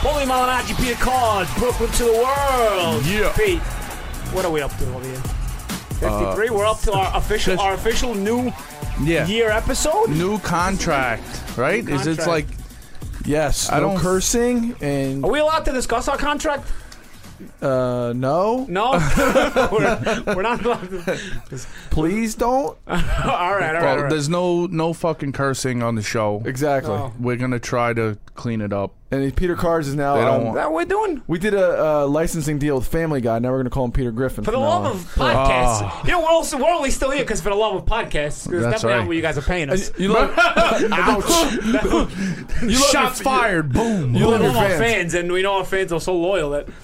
Paulie Malignaggi, Peter Card, Brooklyn to the world. Yeah. Pete, what are we up to over here? 53. Uh, we're up to our official, our official new Yeah. year episode. New contract, right? Is it like Yes, I no don't- cursing and Are we allowed to discuss our contract? Uh, no. No, we're, we're not allowed to. Please don't. all right, all right, all well, right. there's no no fucking cursing on the show. Exactly. Oh. We're gonna try to clean it up. And Peter Cards is now. They don't um, want- that we're doing? we did a uh, licensing deal with Family Guy. Now we're gonna call him Peter Griffin. For the from love now on. of podcasts, Ah. you know, we're, also, we're only still here because for the love of podcasts. 'cause It's That's definitely right. not what you guys are paying us. you love, you love Shots your- fired! Boom! You we love love your our fans. fans, and we know our fans are so loyal that well,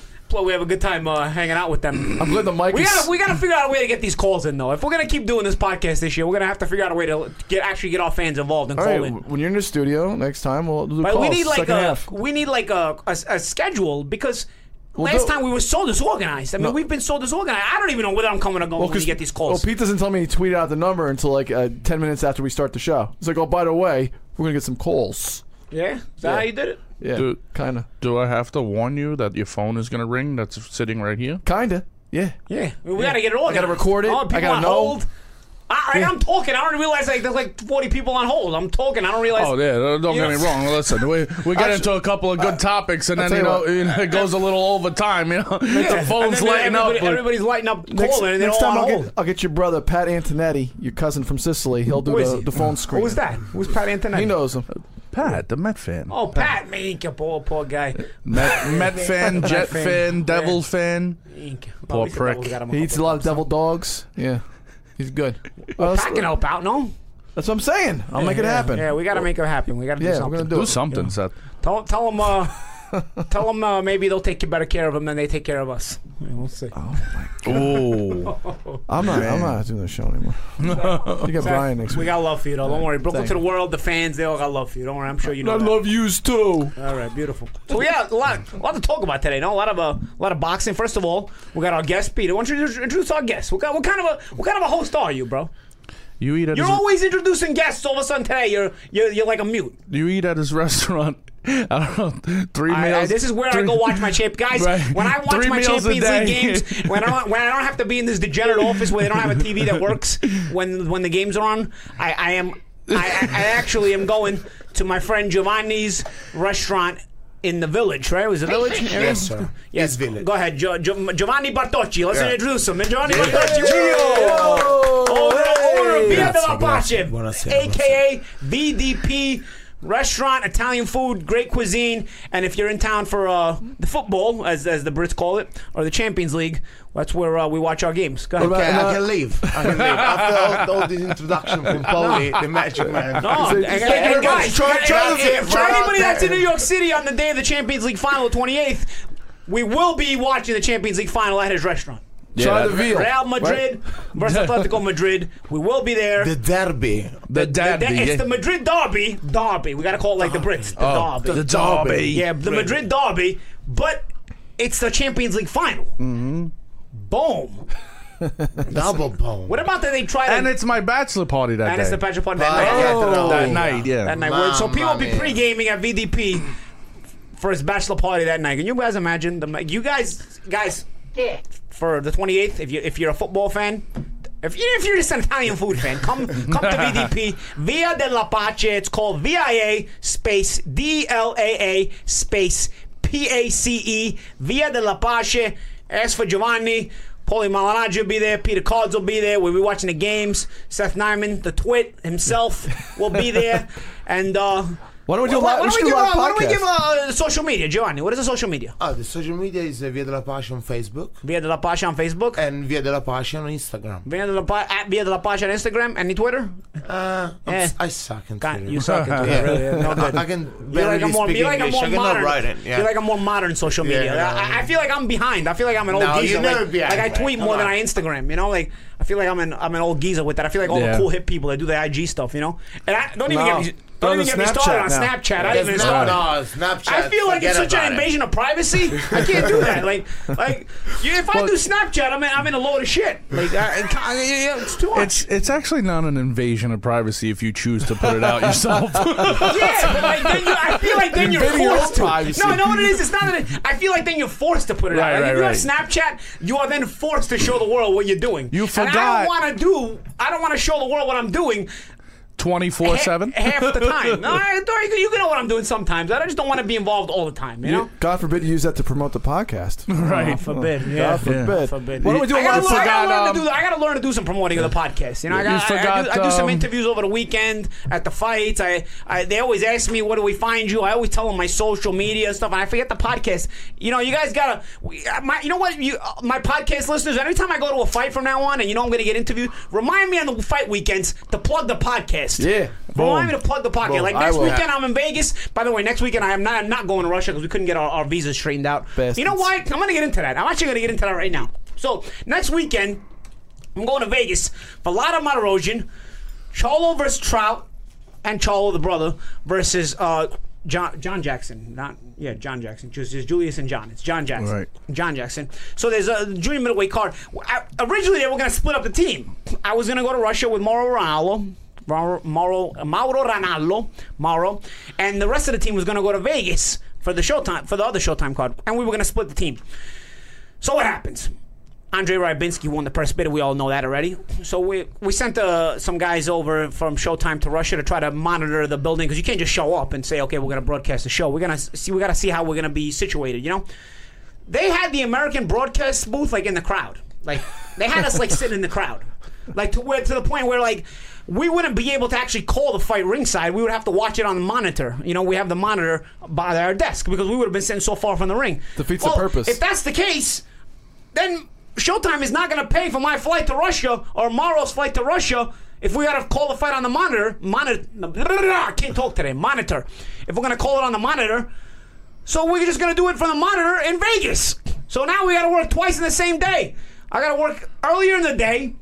we have a good time uh, hanging out with them. I'm glad the mic We is. gotta we gotta figure out a way to get these calls in though. If we're gonna keep doing this podcast this year, we're gonna have to figure out a way to get actually get our fans involved and all call right, in. when you're in the studio next time, we'll do But calls. we need like second a half. we need like a, a, a schedule because last time we were so disorganized. I mean, No. we've been so disorganized. I don't even know whether I'm coming or going when we get these calls. Well, Pete doesn't tell me he tweeted out the number until like uh, 10 minutes after we start the show. He's like, oh, by the way, we're gonna get some calls. yeah, is that how you did it? Yeah, Dude. kind of, Do I have to warn you that your phone is gonna ring? That's sitting right here. kind of. Yeah. Yeah, we gotta get it all. I gotta record it. Oh, I gotta know. hold. I, I, I'm talking. I don't realize like there's like 40 people on hold. I'm talking. I don't realize. Oh yeah, don't don't get know- me wrong. Listen, we we get Actually, into a couple of good topics, and I'll then you tell know, you you it goes a little over time. You know, Yeah. the And phone's then lighting up. everybody- but- Everybody's lighting up, Next, calling, and they're next all time on I'll hold. get, I'll get your brother Pat Antonetti, your cousin from Sicily. He'll do Who is the, he? the phone screen. Who was that? Who's Pat Antonetti? He knows him. Pat, the Met fan. Oh, Pat Mink, poor poor guy. Met, Met fan, Jet fan. fan, Devils fan. Mink. Poor At least the prick. Devils got him a He eats a couple lot of devil dogs. Yeah, he's good. Well, that's, Pat can help out, no? that's what I'm saying. I'll make it yeah, happen. Yeah, we gotta make it happen. We gotta do Yeah, we're something. gonna do Do it. something, Seth. Tell, tell them, uh, tell them uh, maybe they'll take better care of them than they take care of us. Yeah, we'll see. Oh, I'm not. I'm not doing the show anymore. you got Brian next We week. got love for you, though. Don't worry. Brooklyn Thank to the world, the fans, they all got love for you. Don't worry. I'm sure you know. I that. love yous too. All right, beautiful. So we got a lot, a lot to talk about today. No, a lot of uh, a lot of boxing. First of all, we got our guest Peter. Why don't you introduce- introduce our guest? What, kind- what kind of a what kind of a host are you, bro? you eat at You're his, always introducing guests. All of a sudden today, you're you're, you're like a mute. you eat at his restaurant. I don't know, three I- meals. I- this is where I go watch my champ guys. Right. When I watch Three my meals Champions League games, when I don't when I don't have to be in this degenerate office where they don't have a TV that works when when the games are on, I, I am I, I I actually am going to my friend Giovanni's restaurant. In the village, right? It was the village? Yes, sir. Yes, It's village. Go ahead, jo- Jo- Giovanni Bartocci. Let's Yeah. introduce him. Giovanni Bartocci. Oh, Owner, owner of Via Grazie, della grazie. Pace, Buonasera, aka VDP Restaurant, Italian food, great cuisine. And if you're in town for uh, the football, as, as the Brits call it, or the Champions League, that's where uh, we watch our games. Go ahead. What Okay, I can leave. I can leave. After all, all this introduction from Paulie, the Magic Man. No, Say- and- thank you very guys, much. Try- try and- to and get for right out anybody that's in. New York City on the day of the Champions League final, 28th, we will be watching the Champions League final at his restaurant. Try the veal. Real Madrid versus Atletico Madrid. We will be there. The Derby. the The- derby. it's yeah. the Madrid derby. Derby. We gotta call it like the Brits. The Oh, derby. the derby. yeah, the Madrid derby. But it's the Champions League final. Mm-hmm. Boom. Double bone. What about that they try to and it's my bachelor party that and day. it's the Patrick Party that Oh. night. Oh. that night, yeah. That night. Well, so people will be pre-gaming at VDP for his bachelor party that night. Can you guys imagine? The, you guys, guys, for the 28th, if you if you're a football fan, if you if you're just an Italian food fan, come come to VDP Via della Pace. It's called VIA space D L A A space P A C E Via della Pace. Ask for Giovanni. Paulie Malignaggi will be there. Peter Cards will be there. We'll be watching the games. Seth Nyman, the twit himself, will be there. And uh, Why don't we do a Why, live? why We don't we do give, a uh, why don't we give uh, social media, Giovanni? What is the social media? Ah, the social media is uh, Via della Pace on Facebook Via de la Pasha on Facebook. and Via della Pace on Instagram. Via de la pa- at Via de la Pasha on Instagram. Any Twitter? Uh, I'm Eh. s- I suck in God, Twitter. you suck at Twitter. Yeah. really. No good. I can You're like a more, speak you're like a English. more I cannot modern. write it. Yeah. You're like a more modern social media. Yeah, I, no. I feel like I'm behind. I feel like I'm an old No, geezer. you'll never like, be like I tweet man. more Come than. I Instagram. You know, like I feel like I'm an I'm an old geezer with that. I feel like all Yeah. the cool hip people that do the IG stuff. You know, and I don't even No. get me. They're Don't even the get me started on Snapchat now. Snapchat. I There's even no, started. no, Snapchat. I feel like it's forget such an about it. invasion of privacy. I can't do that. Like, like you- if I do Snapchat, I'm in, I'm in a load of shit. Like, I, I, yeah, it's too much. It's it's actually not an invasion of privacy if you choose to put it out yourself. Yeah, but like then you, I feel like then you're Invading your forced own to. privacy. No, no, what it is. It's not that. I feel like then you're forced to put it Right, out. Like, right, if you right. have Snapchat, you are then forced to show the world what you're doing. You And I don't want to do. I don't want to show the world what I'm doing. Twenty four ha- seven. half the time. No, I, you you can know what I'm doing sometimes. I just don't want to be involved all the time. You know. God forbid you use that to promote the podcast. Right. Forbid. God forbid. Forbid. Why don't we do a I gotta, live learn, I, gotta learn to um, do, I gotta learn to do some promoting of the podcast. You know, I, gotta, I- I, forgot, do, I do some um, interviews over the weekend at the fights. I, I they always ask me where do we find you. I always tell them my social media and stuff, and I forget the podcast. You know, you guys gotta. uh, My, you know what? You, uh, my podcast listeners. Every time I go to a fight from now on, and you know I'm gonna get interviewed, remind me on the fight weekends to plug the podcast. Yeah. Remind Boom. me to plug the podcast. Boom. Like next weekend, I'm in Vegas. By the way, next weekend I am not, I'm not going to Russia because we couldn't get our, our visas straightened out. Bastards. You know why? I'm gonna get into that. I'm actually gonna get into that right now. So next weekend, I'm going to Vegas for Lara Marozhin, Charlo versus Trout, and Charlo the brother versus uh, John John Jackson. Not yeah, John Jackson. Just, just Julius and John. It's John Jackson. Right. John Jackson. So there's a junior middleweight card. I, originally, they were going to split up the team. I was going to go to Russia with Mauro Ranallo. Mauro, Mauro, Ranallo, Mauro, and the rest of the team was going to go to Vegas for the Showtime for the other Showtime card, and we were going to split the team. So what happens? Andre Ryabinsky won the purse bid. We all know that already. So we we sent uh, some guys over from Showtime to Russia to try to monitor the building because you can't just show up and say, okay, we're going to broadcast the show. We're gonna see. We got to see how we're going to be situated. You know, they had the American broadcast booth like in the crowd. Like they had us like sitting in the crowd, like to where to the point where like we wouldn't be able to actually call the fight ringside. We would have to watch it on the monitor. You know, we have the monitor by our desk because we would have been sitting so far from the ring. Defeats the purpose. If that's the case, then Showtime is not going to pay for my flight to Russia or Mauro's flight to Russia. If we got to call the fight on the monitor, monitor, I can't talk today. Monitor. If we're going to call it on the monitor, so we're just going to do it from the monitor in Vegas. So now we got to work twice in the same day. I got to work earlier in the day,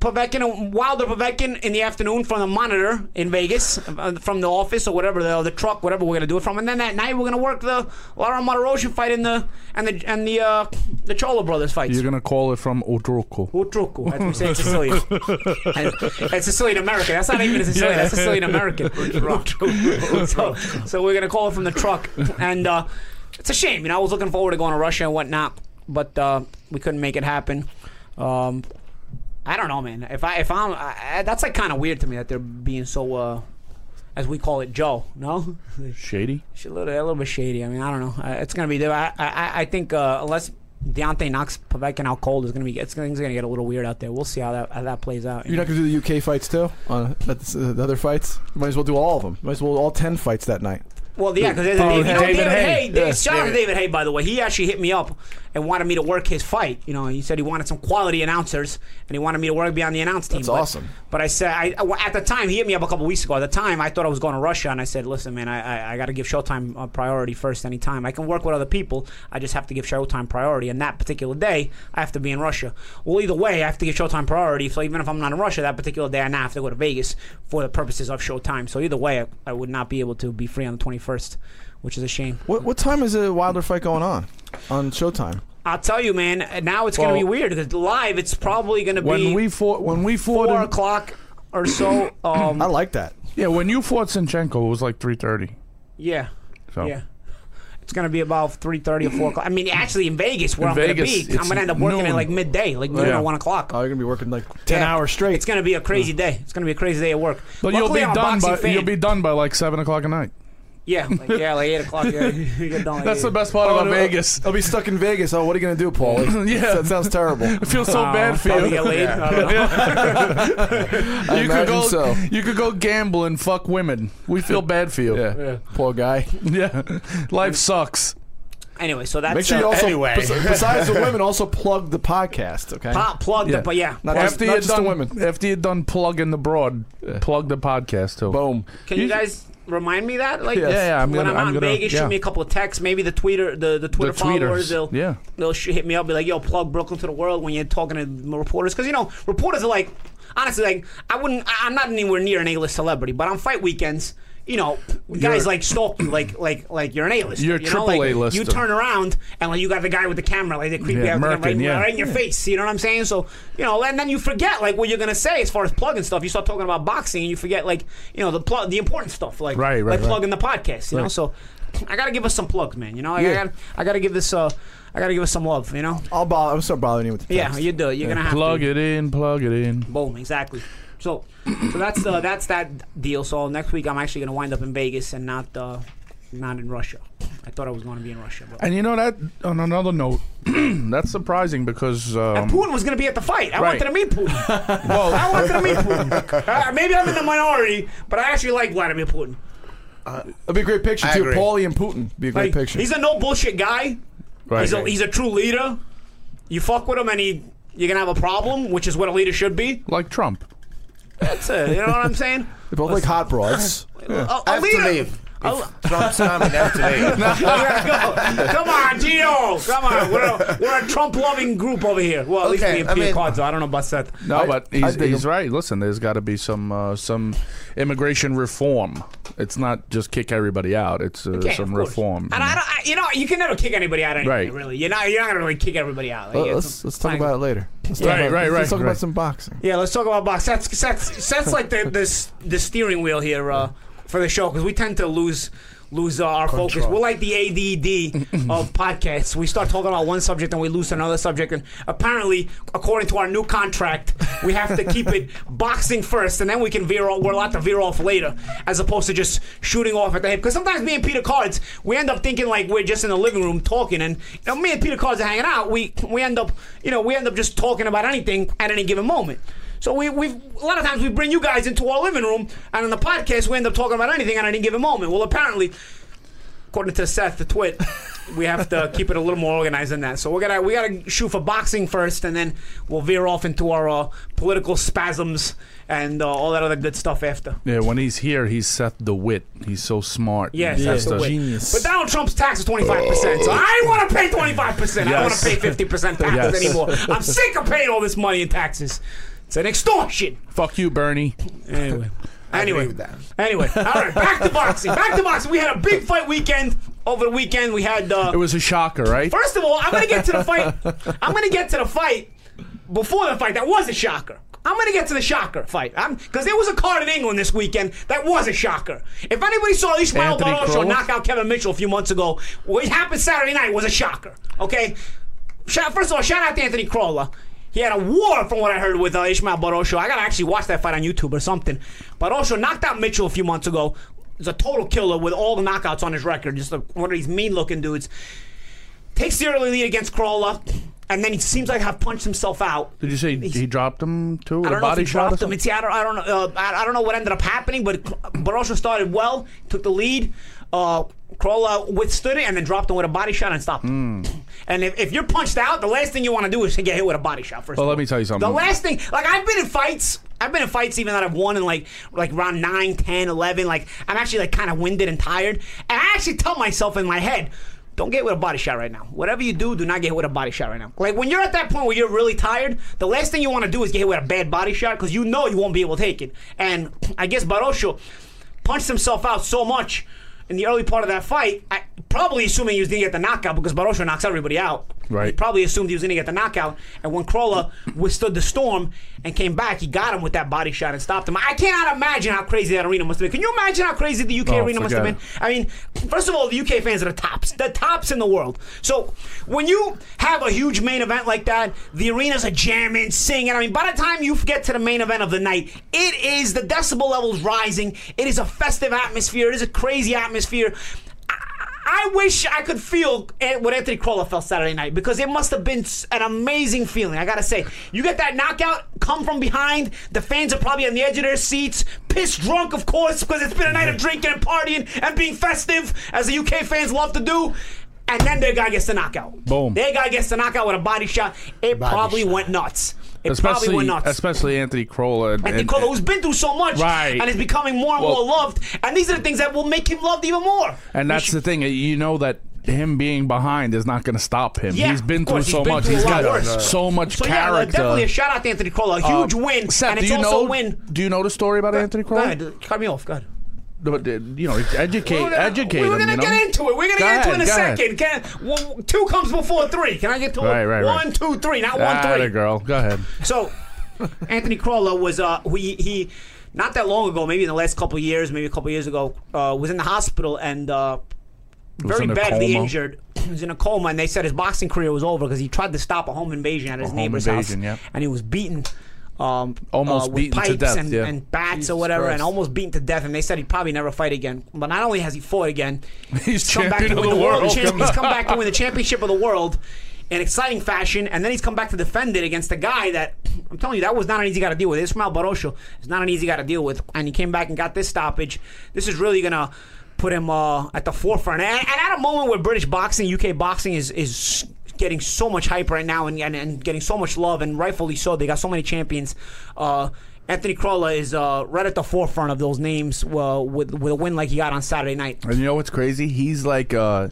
Povetkin Wilder Povetkin in the afternoon from the monitor in Vegas, uh, from the office or whatever the, the truck, whatever we're gonna do it from, and then that night we're gonna work the Lara Marosha fight in the and the and the uh, the Charlo brothers fights. You're gonna call it from Otruco. Utruku, as we say in Sicilian. And it's Sicilian American. That's not even a Sicilian. That's Sicilian American. so, so we're gonna call it from the truck, and uh, it's a shame. You know, I was looking forward to going to Russia and whatnot, but uh, we couldn't make it happen. Um, I don't know, man. If I if I'm I, I- that's like kind of weird to me that they're being so uh, as we call it, Joe. No, Shady. It's a little, a little bit shady. I mean, I don't know. Uh, It's gonna be. I I, I think uh, unless Deontay knocks Povetkin out cold, is gonna be. It's gonna, it's gonna get a little weird out there. We'll see how that how that plays out. You're not going to do the UK fights too? On that's, uh, the other fights? You might as well do all of them. Might as well all 10 fights that night. Well, yeah, because Oh, you know, David David, Haye. Hay. Yeah. shout out to David Haye, by the way. He actually hit me up and wanted me to work his fight. You know, he said he wanted some quality announcers and he wanted me to work be on the announce team. That's But- awesome. But I said, I, at the time, he hit me up a couple weeks ago. At the time, I thought I was going to Russia, and I said, listen, man, I, I, I got to give Showtime a priority first anytime. I can work with other people. I just have to give Showtime priority. And that particular day, I have to be in Russia. Well, either way, I have to give Showtime priority. So even if I'm not in Russia that particular day, I now have to go to Vegas for the purposes of Showtime. So either way, I, I would not be able to be free on the 21st, which is a shame. What what time is a Wilder fight going on? On Showtime? I'll tell you, man. Now it's going to Well- be weird because live, it's probably going to be When we fought, when we fought, four in- o'clock or so. Um, I like that. yeah, when you fought Senchenko, it was like three thirty. yeah, So yeah. It's going to be about three thirty or four o'clock. I mean, actually, in Vegas, where In I'm going to be, I'm going to end up working at like midday, like noon Yeah. or one o'clock. Oh, you're going to be working like 10 Yeah. hours straight. It's going to be a crazy day. It's going to be a crazy day at work. But you'll be I'm done by fan. you'll be done by like seven o'clock at night. Yeah, like, yeah, like eight o'clock. Yeah, you get done like That's the best part Oh, about no, Vegas. I'll be stuck in Vegas. Oh, what are you gonna do, Paul? Yeah. that sounds terrible. I feel so Oh, bad for you. get laid. I don't know. you could go. so. You could go gamble and fuck women. We feel bad for you. Yeah. Poor guy. Yeah. Life sucks. Anyway, so that's Make sure you also, Anyway. bes- besides the women, also plug the podcast. Okay. pop plugged Yeah. it, but yeah. Not just- After not you're just the done, women. after you're done plugging the broad, plug the podcast too. Boom. Can you guys remind me that? Like, Yes. Yeah, yeah, I'm when gonna- I'm, I'm out in gonna- Vegas, yeah. shoot me a couple of texts. Maybe the Twitter, the the Twitter The followers, tweeters, they'll yeah. they'll sh- hit me up, be like, "Yo, plug Brooklyn to the world." When you're talking to the reporters, because you know, reporters are like, honestly, like, I wouldn't, I- I'm not anywhere near an A-list celebrity, but on fight weekends. You know, guys You're- like stalk you, like like like you're an A-lister. You're a you know? triple like, A-lister. You turn around and like you got the guy with the camera, like they creep Yeah, you out right, yeah. right in your face. You know what I'm saying? So you know, and then you forget like what you're gonna say as far as plugging stuff. You start talking about boxing, and you forget like you know the plug, the important stuff, like Right, right, like right. plugging the podcast. You know, so I gotta give us some plugs, man. You know, I, Yeah. gotta I gotta give this uh I gotta give us some love. You know, I'll bother. I'm start bothering you with the yeah, you do. You're gonna have to Plug to. it in, plug it in. Boom, exactly. So, so that's uh, that's that deal. So next week I'm actually gonna wind up in Vegas and not uh, not in Russia. I thought I was going to be in Russia, but And you know that on another note, that's surprising because um, and Putin was going to be at the fight. I Right. wanted to meet Putin. well, I wanted to meet Putin. Uh, maybe I'm in the minority, but I actually like Vladimir Putin. That'd be a great picture I too. agree. Paulie and Putin. Be a great Like, picture. he's a no bullshit guy. right, he's a right. he's a true leader. You fuck with him, and he you're gonna have a problem, which is what a leader should be. like Trump. That's it. You know what I'm saying? They're both like hot broads. A, a I have leader. to leave. A- If Trump's coming, I have to leave. Let's go. Come on, Gino. Come on. We're a, we're a Trump loving group over here. Well, at least Okay, me and I Peter mean- Cardzo. I don't know about Seth. No, I- but he's, he's right. Listen, there's got to be some uh, some immigration reform. It's not just kick everybody out. It's uh, Yeah, some of course. reform. And I don't, I, you know, you can never kick anybody out. Anyway, Right. Really, you're not. You're not gonna really kick everybody out. Like, Well, let's let's talk about it later. Let's Right, talk about, right, Let's talk right. about some boxing. Yeah, let's talk about box. That's that's that's like the this the steering wheel here uh, for the show because we tend to lose lose uh, our focus. We're like the ADD of podcasts. We start talking about one subject and we lose another subject. And apparently, according to our new contract, we have to keep it boxing first, and then we can veer. Off, we're allowed to veer off later, as opposed to just shooting off at the hip. Because sometimes me and Peter Cards, we end up thinking like we're just in the living room talking, and you know, me and Peter Cards are hanging out. We we end up you know we end up just talking about anything at any given moment. So we, we've a lot of times we bring you guys into our living room, and in the podcast we end up talking about anything at any given moment. Well, apparently, according to Seth the Twit, we have to keep it a little more organized than that. So we're gonna we gotta shoot for boxing first, and then we'll veer off into our uh, political spasms and uh, all that other good stuff after. yeah, when he's here, he's Seth the Wit. He's so smart. Yes, He that's has the. Genius. But Donald Trump's tax is twenty five percent, so I want to pay twenty five percent. I don't want to pay fifty percent taxes Yes. anymore. I'm sick of paying all this money in taxes. It's an extortion. Fuck you, Bernie. Anyway. Anyway, anyway, all right. Back to boxing. Back to boxing. We had a big fight weekend over the weekend. We had. Uh, It was a shocker, right? First of all, I'm gonna get to the fight. I'm gonna get to the fight before the fight. That was a shocker. I'm gonna get to the shocker fight. because there was a card in England this weekend that was a shocker. If anybody saw Ishmael Anthony Barosho knock out Kevin Mitchell a few months ago, what happened Saturday night was a shocker. Okay. First of all, shout out to Anthony Crolla. He had a war, from what I heard, with uh, Ishmael Barosho. I gotta actually watch that fight on YouTube or something. Barosho knocked out Mitchell a few months ago. He's a total killer with all the knockouts on his record. Just a, one of these mean-looking dudes takes the early lead against Crolla, and then he seems like have punched himself out. Did you say he dropped him too I a don't know if he dropped him. It's, I don't, I don't know. Uh, I, I don't know what ended up happening, but Barosha started well, took the lead. Uh, Crolla withstood it and then dropped him with a body shot and stopped him. Hmm. And if, if you're punched out, the last thing you want to do is to get hit with a body shot. First, Well, let me tell you something. The last thing, like I've been in fights. I've been in fights even that I've won in like like round 9, 10, 11. Like I'm actually like kind of winded and tired. And I actually tell myself in my head, don't get hit with a body shot right now. Whatever you do, do not get hit with a body shot right now. Like when you're at that point where you're really tired, the last thing you want to do is get hit with a bad body shot because you know you won't be able to take it. And I guess Barosho punched himself out so much in the early part of that fight. I, probably assuming he was going to get the knockout because Barosha knocks everybody out. Right. He probably assumed he was going to get the knockout. And when Crolla withstood the storm and came back, he got him with that body shot and stopped him. I cannot imagine how crazy that arena must have been. Can you imagine how crazy the UK Oh, arena must have been? I mean, first of all, the UK fans are the tops, the tops in the world. So when you have a huge main event like that, the arenas are jamming, singing. I mean, by the time you get to the main event of the night, it is the decibel levels rising. It is a festive atmosphere. It is a crazy atmosphere. I- I wish I could feel what Anthony Crolla felt Saturday night because it must have been an amazing feeling. I gotta say, you get that knockout, come from behind. The fans are probably on the edge of their seats, pissed drunk, of course, because it's been a night of mm-hmm. drinking and partying and being festive, as the UK fans love to do. And then their guy gets the knockout. Boom. Their guy gets the knockout with a body shot. It probably went nuts. It probably especially went nuts. especially Anthony Crolla. and- Anthony Crolla, who's been through so much Right. and is becoming more and Well- more loved. And these are the things that will make him loved even more. And that's should- the thing. You know that him being behind is not going to stop him. Yeah, he's been through he's so been much. through He's got worse. so much So yeah, character. definitely a shout out to Anthony Crolla. A huge Uh, win, Seth, and do it's you also know? a win. Do you know the story about Anthony Go ahead, cut me off. Go ahead. But, You know, educate, were gonna, educate we were him. gonna you know? get into it. We're gonna Go get into it in a second. Can, well, two comes before three. Can I get to Right, right, right. One, two, three. Not one, Atta three. girl. Go ahead. So, Anthony Crolla was uh he he not that long ago, maybe in the last couple of years, maybe a couple of years ago, uh, was in the hospital and uh, very in badly injured. He was in a coma, and they said his boxing career was over because he tried to stop a home invasion at his neighbor's invasion, house, yeah. and he was beaten. Um, Almost uh, with beaten to pipes death, and, yeah. and bats or Jesus whatever, and almost beaten to death. And they said he'd probably never fight again. But not only has he fought again, He's come back champion to of win the world. champ- he's come back to win the championship of the world in exciting fashion, and then he's come back to defend it against a guy that I'm telling you that was not an easy guy to deal with. Ismail Barosho is not an easy guy to deal with, and he came back and got this stoppage. This is really gonna put him uh, at the forefront, and, and at a moment where British boxing, UK boxing is is getting so much hype right now and, and, and getting so much love, and rightfully so. They got so many champions. Uh, Anthony Crolla is uh, right at the forefront of those names uh, with with a win like he got on Saturday night. And you know what's crazy? He's like, uh,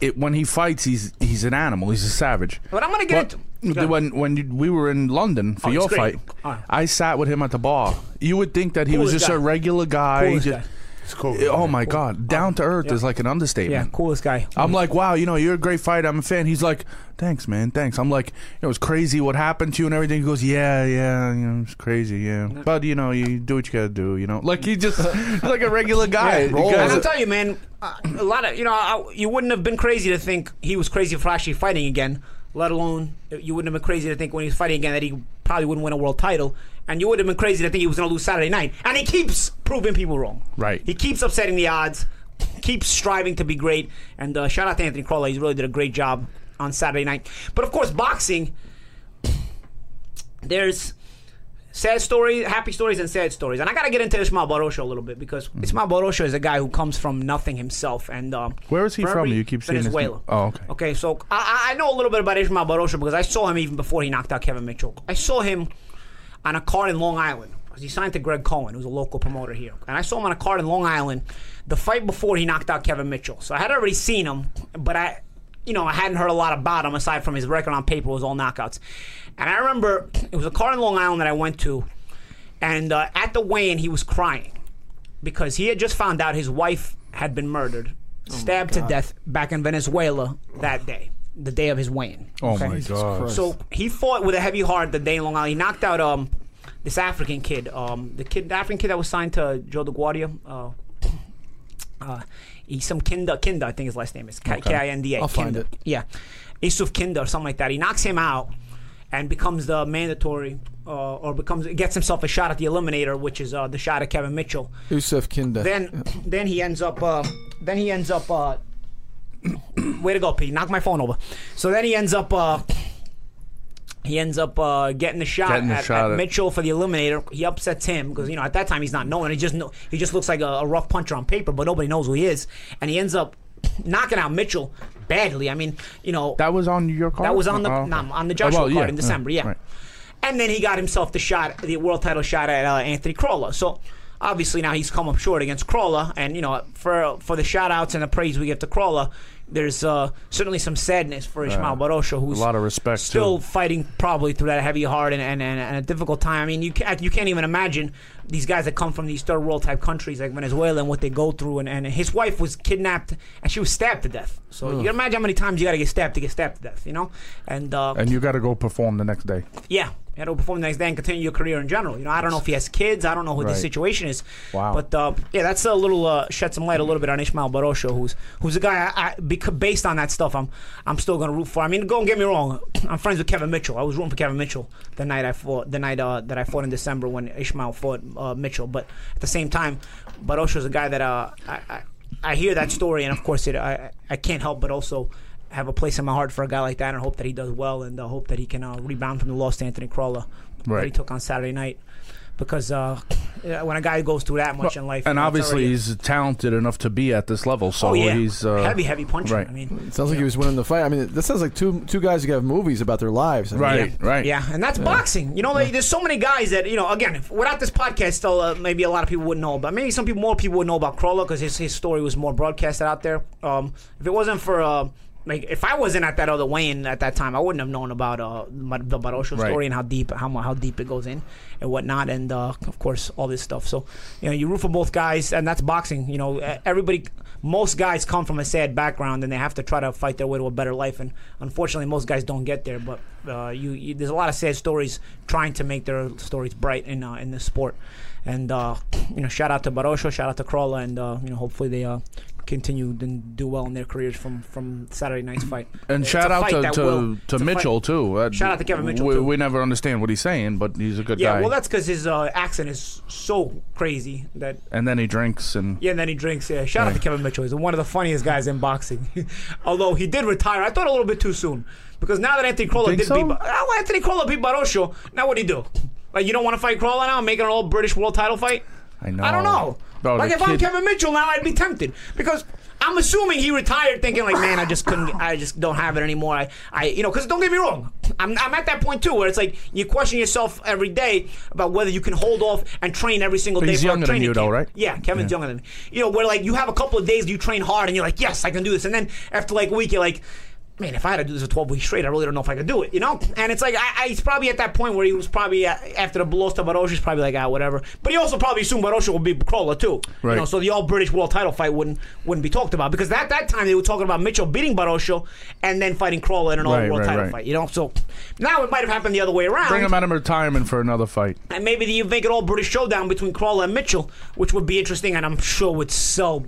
it when he fights, he's he's an animal. He's a savage. But I'm gonna get But into- when when you, we were in London for Oh, your fight, right. I sat with him at the bar. You would think that he was just guy. a regular guy. Coolest just- guy. It's cool. Oh my god, down to earth Yeah. is like an understatement. Yeah, coolest guy. I'm like, wow, you know, you're a great fighter. I'm a fan. He's like, thanks, man, thanks. I'm like, it was crazy what happened to you and everything. He goes, yeah, yeah, you know, it's crazy, yeah. But you know, you do what you gotta do, you know. Like he just, like a regular guy. Yeah, The roll. guy's And I'll a- tell you, man, uh, a lot of you know, I, you wouldn't have been crazy to think he was crazy for actually fighting again. Let alone you wouldn't have been crazy to think when he was fighting again that he probably wouldn't win a world title, and you would have been crazy to think he was going to lose Saturday night. And he keeps proving people wrong. Right. He keeps upsetting the odds, keeps striving to be great. And uh, shout out to Anthony Crolla. He really did a great job on Saturday night. But of course, boxing. There's sad stories, happy stories, and sad stories. And I got to get into Ismael Barosha a little bit because Mm-hmm. Ismael Barosha is a guy who comes from nothing himself. And um, Where is he from? You keep saying his. Venezuela. Oh, okay. Okay, so I, I know a little bit about Ismael Barosha because I saw him even before he knocked out Kevin Mitchell. I saw him on a card in Long Island. He signed to Greg Cohen, who's a local promoter here. And I saw him on a card in Long Island the fight before he knocked out Kevin Mitchell. So I had already seen him, but I, you know, I hadn't heard a lot about him aside from his record on paper was all knockouts. And I remember it was a card in Long Island that I went to, and uh, at the weigh-in he was crying because he had just found out his wife had been murdered, stabbed to death back in Venezuela that day, the day of his weigh-in. Oh Okay? my god. So he fought with a heavy heart the day in Long Island. He knocked out um this African kid, um the kid, the African kid that was signed to Joe DeGuardia. Uh, uh, he's some Kinda, Kinda, I think his last name is K I N D A. I'll find Kinda. it. Yeah, Isuf Kinda or something like that. He knocks him out and becomes the mandatory. Uh, or becomes gets himself a shot at the eliminator, which is uh, the shot at Kevin Mitchell. Yusuf Kinda. Then, then he ends up. Uh, then he ends up. Way to go, Pete! Knock my phone over. So then he ends up. Uh, he ends up uh, getting the shot, Getting the at, shot at at- Mitchell for the eliminator. He upsets him because you know at that time he's not known. He just know, he just looks like a, a rough puncher on paper, but nobody knows who he is. And he ends up knocking out Mitchell badly. I mean, you know, That was on your card. that was on the Oh, okay. nah, on the Oh, Joshua well, card in December, yeah. right. And then he got himself the shot, the world title shot at uh, Anthony Crolla. So obviously now he's come up short against Crolla, and you know for for the shout outs and the praise we give to Crolla, there's uh, certainly some sadness for Ishmael Barosha, who's A lot of respect, still too. fighting probably through that heavy heart and, and, and, a difficult time. I mean, you can't, you can't even imagine these guys that come from these third world type countries like Venezuela and what they go through. And, and his wife was kidnapped and she was stabbed to death. So you can imagine how many times you got to get stabbed to get stabbed to death, you know? And, uh, And you got to go perform the next day. yeah, you had to perform the next day and continue your career in general. You know, I don't know if he has kids. I don't know what the situation is. Wow. But uh, yeah, that's a little uh, shed some light a little bit on Ishmael Barosho, who's who's a guy. I, I based on that stuff, I'm I'm still gonna root for. I mean, don't get me wrong. I'm friends with Kevin Mitchell. I was rooting for Kevin Mitchell the night I fought, the night uh, that I fought in December when Ishmael fought uh, Mitchell. But at the same time, Barosho's a guy that uh, I, I I hear that story, and of course, it I I can't help but also have a place in my heart for a guy like that, and hope that he does well, and uh, hope that he can uh, rebound from the loss to Anthony Crolla that he took on Saturday night. Because uh, when a guy goes through that much in life, and you know, obviously already- he's talented enough to be at this level. So oh yeah, he's uh, heavy, heavy puncher. right. I mean, Sounds like he was winning the fight. I mean, that sounds like two two guys who have movies about their lives. I mean, Right, right. Yeah, and that's boxing. You know, like, there's so many guys that you know. Again, if, without this podcast, still uh, maybe a lot of people wouldn't know, but maybe some people, more people would know about Crolla because his his story was more broadcasted out there. Um, if it wasn't for uh, like if I wasn't at that other weigh-in at that time, I wouldn't have known about uh the Barosho Right. story and how deep how how deep it goes in and whatnot, and uh, of course all this stuff. So you know, you root for both guys, and that's boxing. You know, everybody. Most guys come from a sad background, and they have to try to fight their way to a better life. And unfortunately, most guys don't get there. But uh, you, you, there's a lot of sad stories trying to make their stories bright in uh, in this sport. And uh, you know, shout out to Barosho, shout out to Crolla, and uh, you know, hopefully they uh, continue and do well in their careers from from Saturday night's fight. And It's shout out to to, will- to a fight- Mitchell too. Uh, Shout out to Kevin Mitchell, We, too. we never understand what he's saying, but he's a good Yeah, guy. Yeah, well, that's because his uh, accent is so crazy that and then he drinks and Yeah, and then he drinks. Yeah, shout out to Kevin Mitchell. He's one of the funniest guys in boxing. Although he did retire, I thought a little bit too soon because now that Anthony Crolla Think did so? beat, oh, Anthony Crolla beat Barosho. Now what do you do? Like you don't want to fight Crolla now, making an all British world title fight? I know. I don't know. Bro, like if I'm Kevin Mitchell now, I'd be tempted because. I'm assuming he retired thinking like, man, I just couldn't, I just don't have it anymore. I, I, you know, because don't get me wrong, I'm, I'm at that point too where it's like you question yourself every day about whether you can hold off and train every single But day he's for younger than training you, though, camp. right? Yeah, Kevin's younger than me. You know, where like you have a couple of days you train hard and you're like, yes, I can do this, and then after like a week you're like. Man, if I had to do this for 12 weeks straight, I really don't know if I could do it, you know? And it's like, I, I, he's probably at that point where he was probably, uh, after the blows to Barosha, he's probably like, ah, whatever. But he also probably assumed Barosha would be Crolla, too. You know, so the all British world title fight wouldn't wouldn't be talked about. Because at that time, they were talking about Mitchell beating Barosha and then fighting Crolla in an all Right, world right, title right. fight, you know? So now it might have happened the other way around bring him out of retirement for another fight. and maybe you make it all British showdown between Crolla and Mitchell, which would be interesting, and I'm sure would sell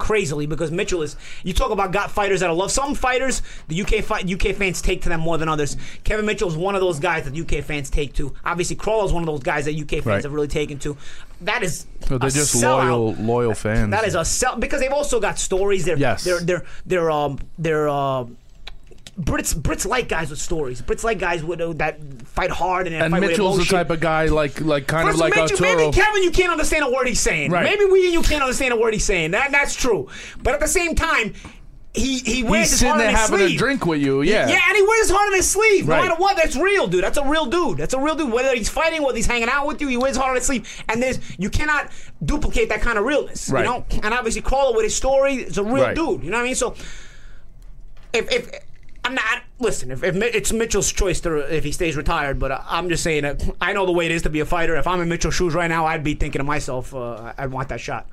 crazily because Mitchell is. You talk about got fighters that I love. Some fighters the UK fight UK fans take to them more than others. Kevin Mitchell is one of those guys that UK fans take to. Obviously, Crolla is one of those guys that UK fans Right. have really taken to. That is. So they're just sellout. loyal, loyal fans. That is a sell because they've also got stories. They're Yes. they're they're they're um they're uh, Brits Brits like guys with stories. Brits like guys with, uh, that fight hard and, and fight with Mitchell's the type of guy like like kind First of like Mitchell, Arturo. maybe Kevin, you can't understand a word he's saying. Right. Maybe we and you can't understand a word he's saying. That that's true. But at the same time, he he wears He's his heart on his having sleeve. a drink with you. Yeah. Yeah, and he wears his heart on his sleeve. No matter what, that's real, dude. That's a real dude. That's a real dude. Whether he's fighting, whether he's hanging out with you, he wears his heart on his sleeve. And there's you cannot duplicate that kind of realness. Right. You know? And obviously Crolla with his story is a real Right. dude. You know what I mean? So if if I'm not listen, if, if it's Mitchell's choice to if he stays retired, but I- I'm just saying that I know the way it is to be a fighter. If I'm in Mitchell's shoes right now, I'd be thinking to myself, uh, I want that shot.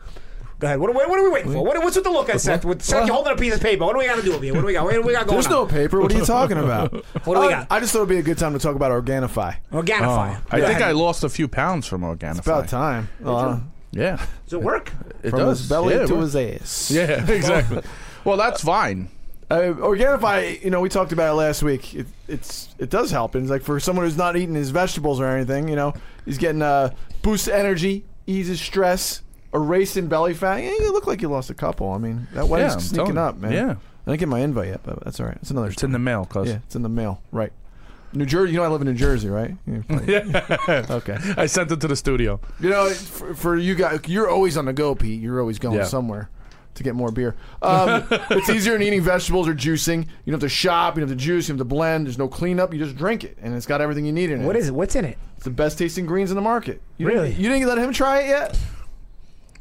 Go ahead. What, what, what are we waiting for? What, what's with the look at Seth? With Seth, you holding a piece of paper. What do we got to do over here? What do we got? What do we got going There's on? no paper. What are you talking about? What do we Uh, got? I just thought it'd be a good time to talk about Organifi. Organifi. I Yeah. think I lost a few pounds from Organifi. It's about time. Uh, Yeah, Does it work? it from does. his belly yeah, to his ass. Yeah, exactly. well, that's fine. Uh, Organifi, you know, we talked about it last week. It, it's it does help. And it's like for someone who's not eating his vegetables or anything, you know, he's getting uh, boost of energy, eases stress, erasing belly fat. Yeah, you look like you lost a couple. I mean, that weight's I'm sneaking up, man. Yeah. I didn't get my invite yet, but that's all right. It's another. It's in the mail, cuz. yeah, it's in the mail. Right. New Jersey. You know, I live in New Jersey, right? Yeah. okay. I sent it to the studio. You know, for, for you guys, you're always on the go, Pete. You're always going Yeah. somewhere to get more beer. Um, it's easier than eating vegetables or juicing. You don't have to shop. You don't have to juice. You don't have to blend. There's no cleanup. You just drink it, and it's got everything you need in it. What is it? What's in it? It's the best tasting greens in the market. You Really? Didn't, you didn't let him try it yet?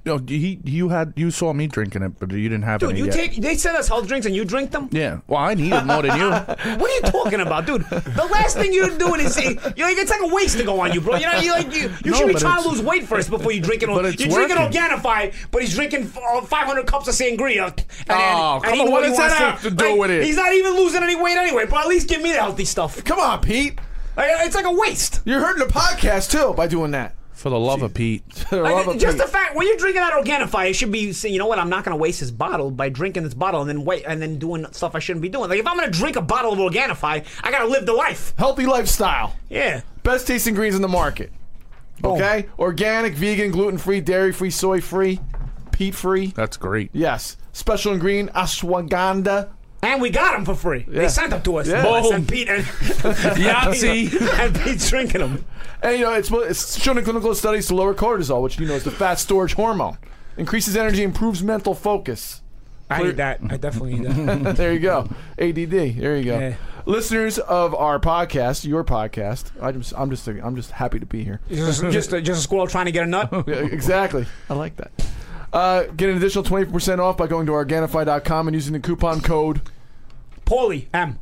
No, he you had you saw me drinking it, but you didn't have Dude, any Dude, you yet. take they send us health drinks and you drink them. Yeah, well, I need it more than you. What are you talking about, dude? The last thing you're doing is you know, it's like a waste to go on you, bro. You know, you like you, you No, should be trying to lose weight first before you drink it. But it's you're drinking working. Organifi, but he's drinking uh, 500 cups of sangria. And, Oh, and come on, what does that have to do with it? He's not even losing any weight anyway, but at least give me the healthy stuff. Come on, Pete. Like, it's like a waste. You're hurting the podcast too by doing that. For the love of Pete. I Like, love a just Pete. the fact when you're drinking that Organifi, it should be saying, you know what, I'm not gonna waste this bottle by drinking this bottle and then wait and then doing stuff I shouldn't be doing. Like if I'm gonna drink a bottle of Organifi, I gotta live the life. healthy lifestyle. Yeah. Best tasting greens in the market. Okay? Organic, vegan, gluten free, dairy free, soy free, peat free. That's great. Yes. Special ingredient ashwagandha. And we got them for free. They sent them to us. Yeah. Boom. Boom. And Pete and, Yahtzee. and Pete's drinking them. And you know, it's, it's shown in clinical studies to lower cortisol, which you know is the fat storage hormone. Increases energy, improves mental focus. I need that. I definitely need that. there you go. ADD. There you go. Yeah. Listeners of our podcast, your podcast. I'm just, I'm just, I'm just happy to be here. just, just, a, just a squirrel trying to get a nut. Yeah, exactly. I like that. Uh, get an additional 20% off by going to Organifi.com and using the coupon code. Paulie M.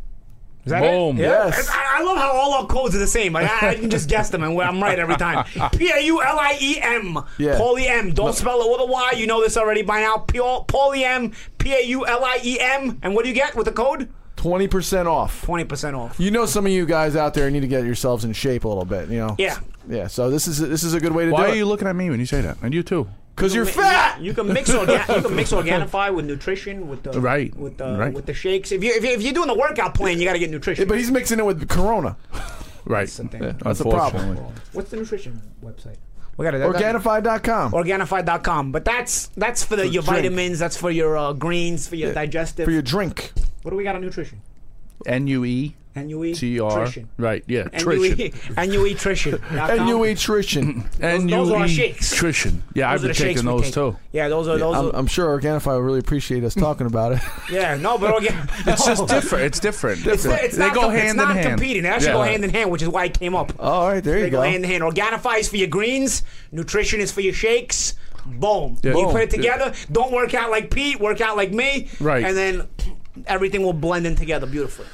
Is that Boom. it? Yeah. Yes. I, I love how all our codes are the same. Like, I, I can just guess them and I'm right every time. P A U L I E M. Yeah. Paulie M. Don't spell it with a Y. You know this already by now. P- Paulie M. P A U L I E M. And what do you get with the code? 20% off. 20% off. You know some of you guys out there need to get yourselves in shape a little bit, you know? Yeah. Yeah, so this is this is a good way to do. Why are you looking at me when you say that? And you too. Because you're fat! You can mix organ- you can mix Organifi with nutrition with the Right. with the Right. with the shakes. If you if, you, if you're doing the workout plan, you got to get nutrition. But he's mixing it with Corona. Right. the thing. That's a problem. What's the nutrition website? We got to Organifi.com. Organifi.com. But that's that's for the your drink. vitamins. That's for your uh, greens. For your digestive. For your drink. what do we got on nutrition? N U E NUE T R. Right. Yeah. NUE Trition. NUE nutrition. NUE you nutrition. Those are our E shakes. Trition. Yeah, I've Those are been the shakes taking we those take. too. Yeah, those are those. I'm, sure Organifi will really appreciate us talking about it. yeah, no, but It's just different. It's different. It's, it's they go hand in hand it's not competing. They actually go hand in hand, which is why it came up. Oh, all right, there you go go. hand in hand. Organifi is for your greens. Nutrition is for your shakes. Boom. Yeah. You put it together. Don't work out like Pete. Work out like me. Right. And then everything will blend in together beautifully.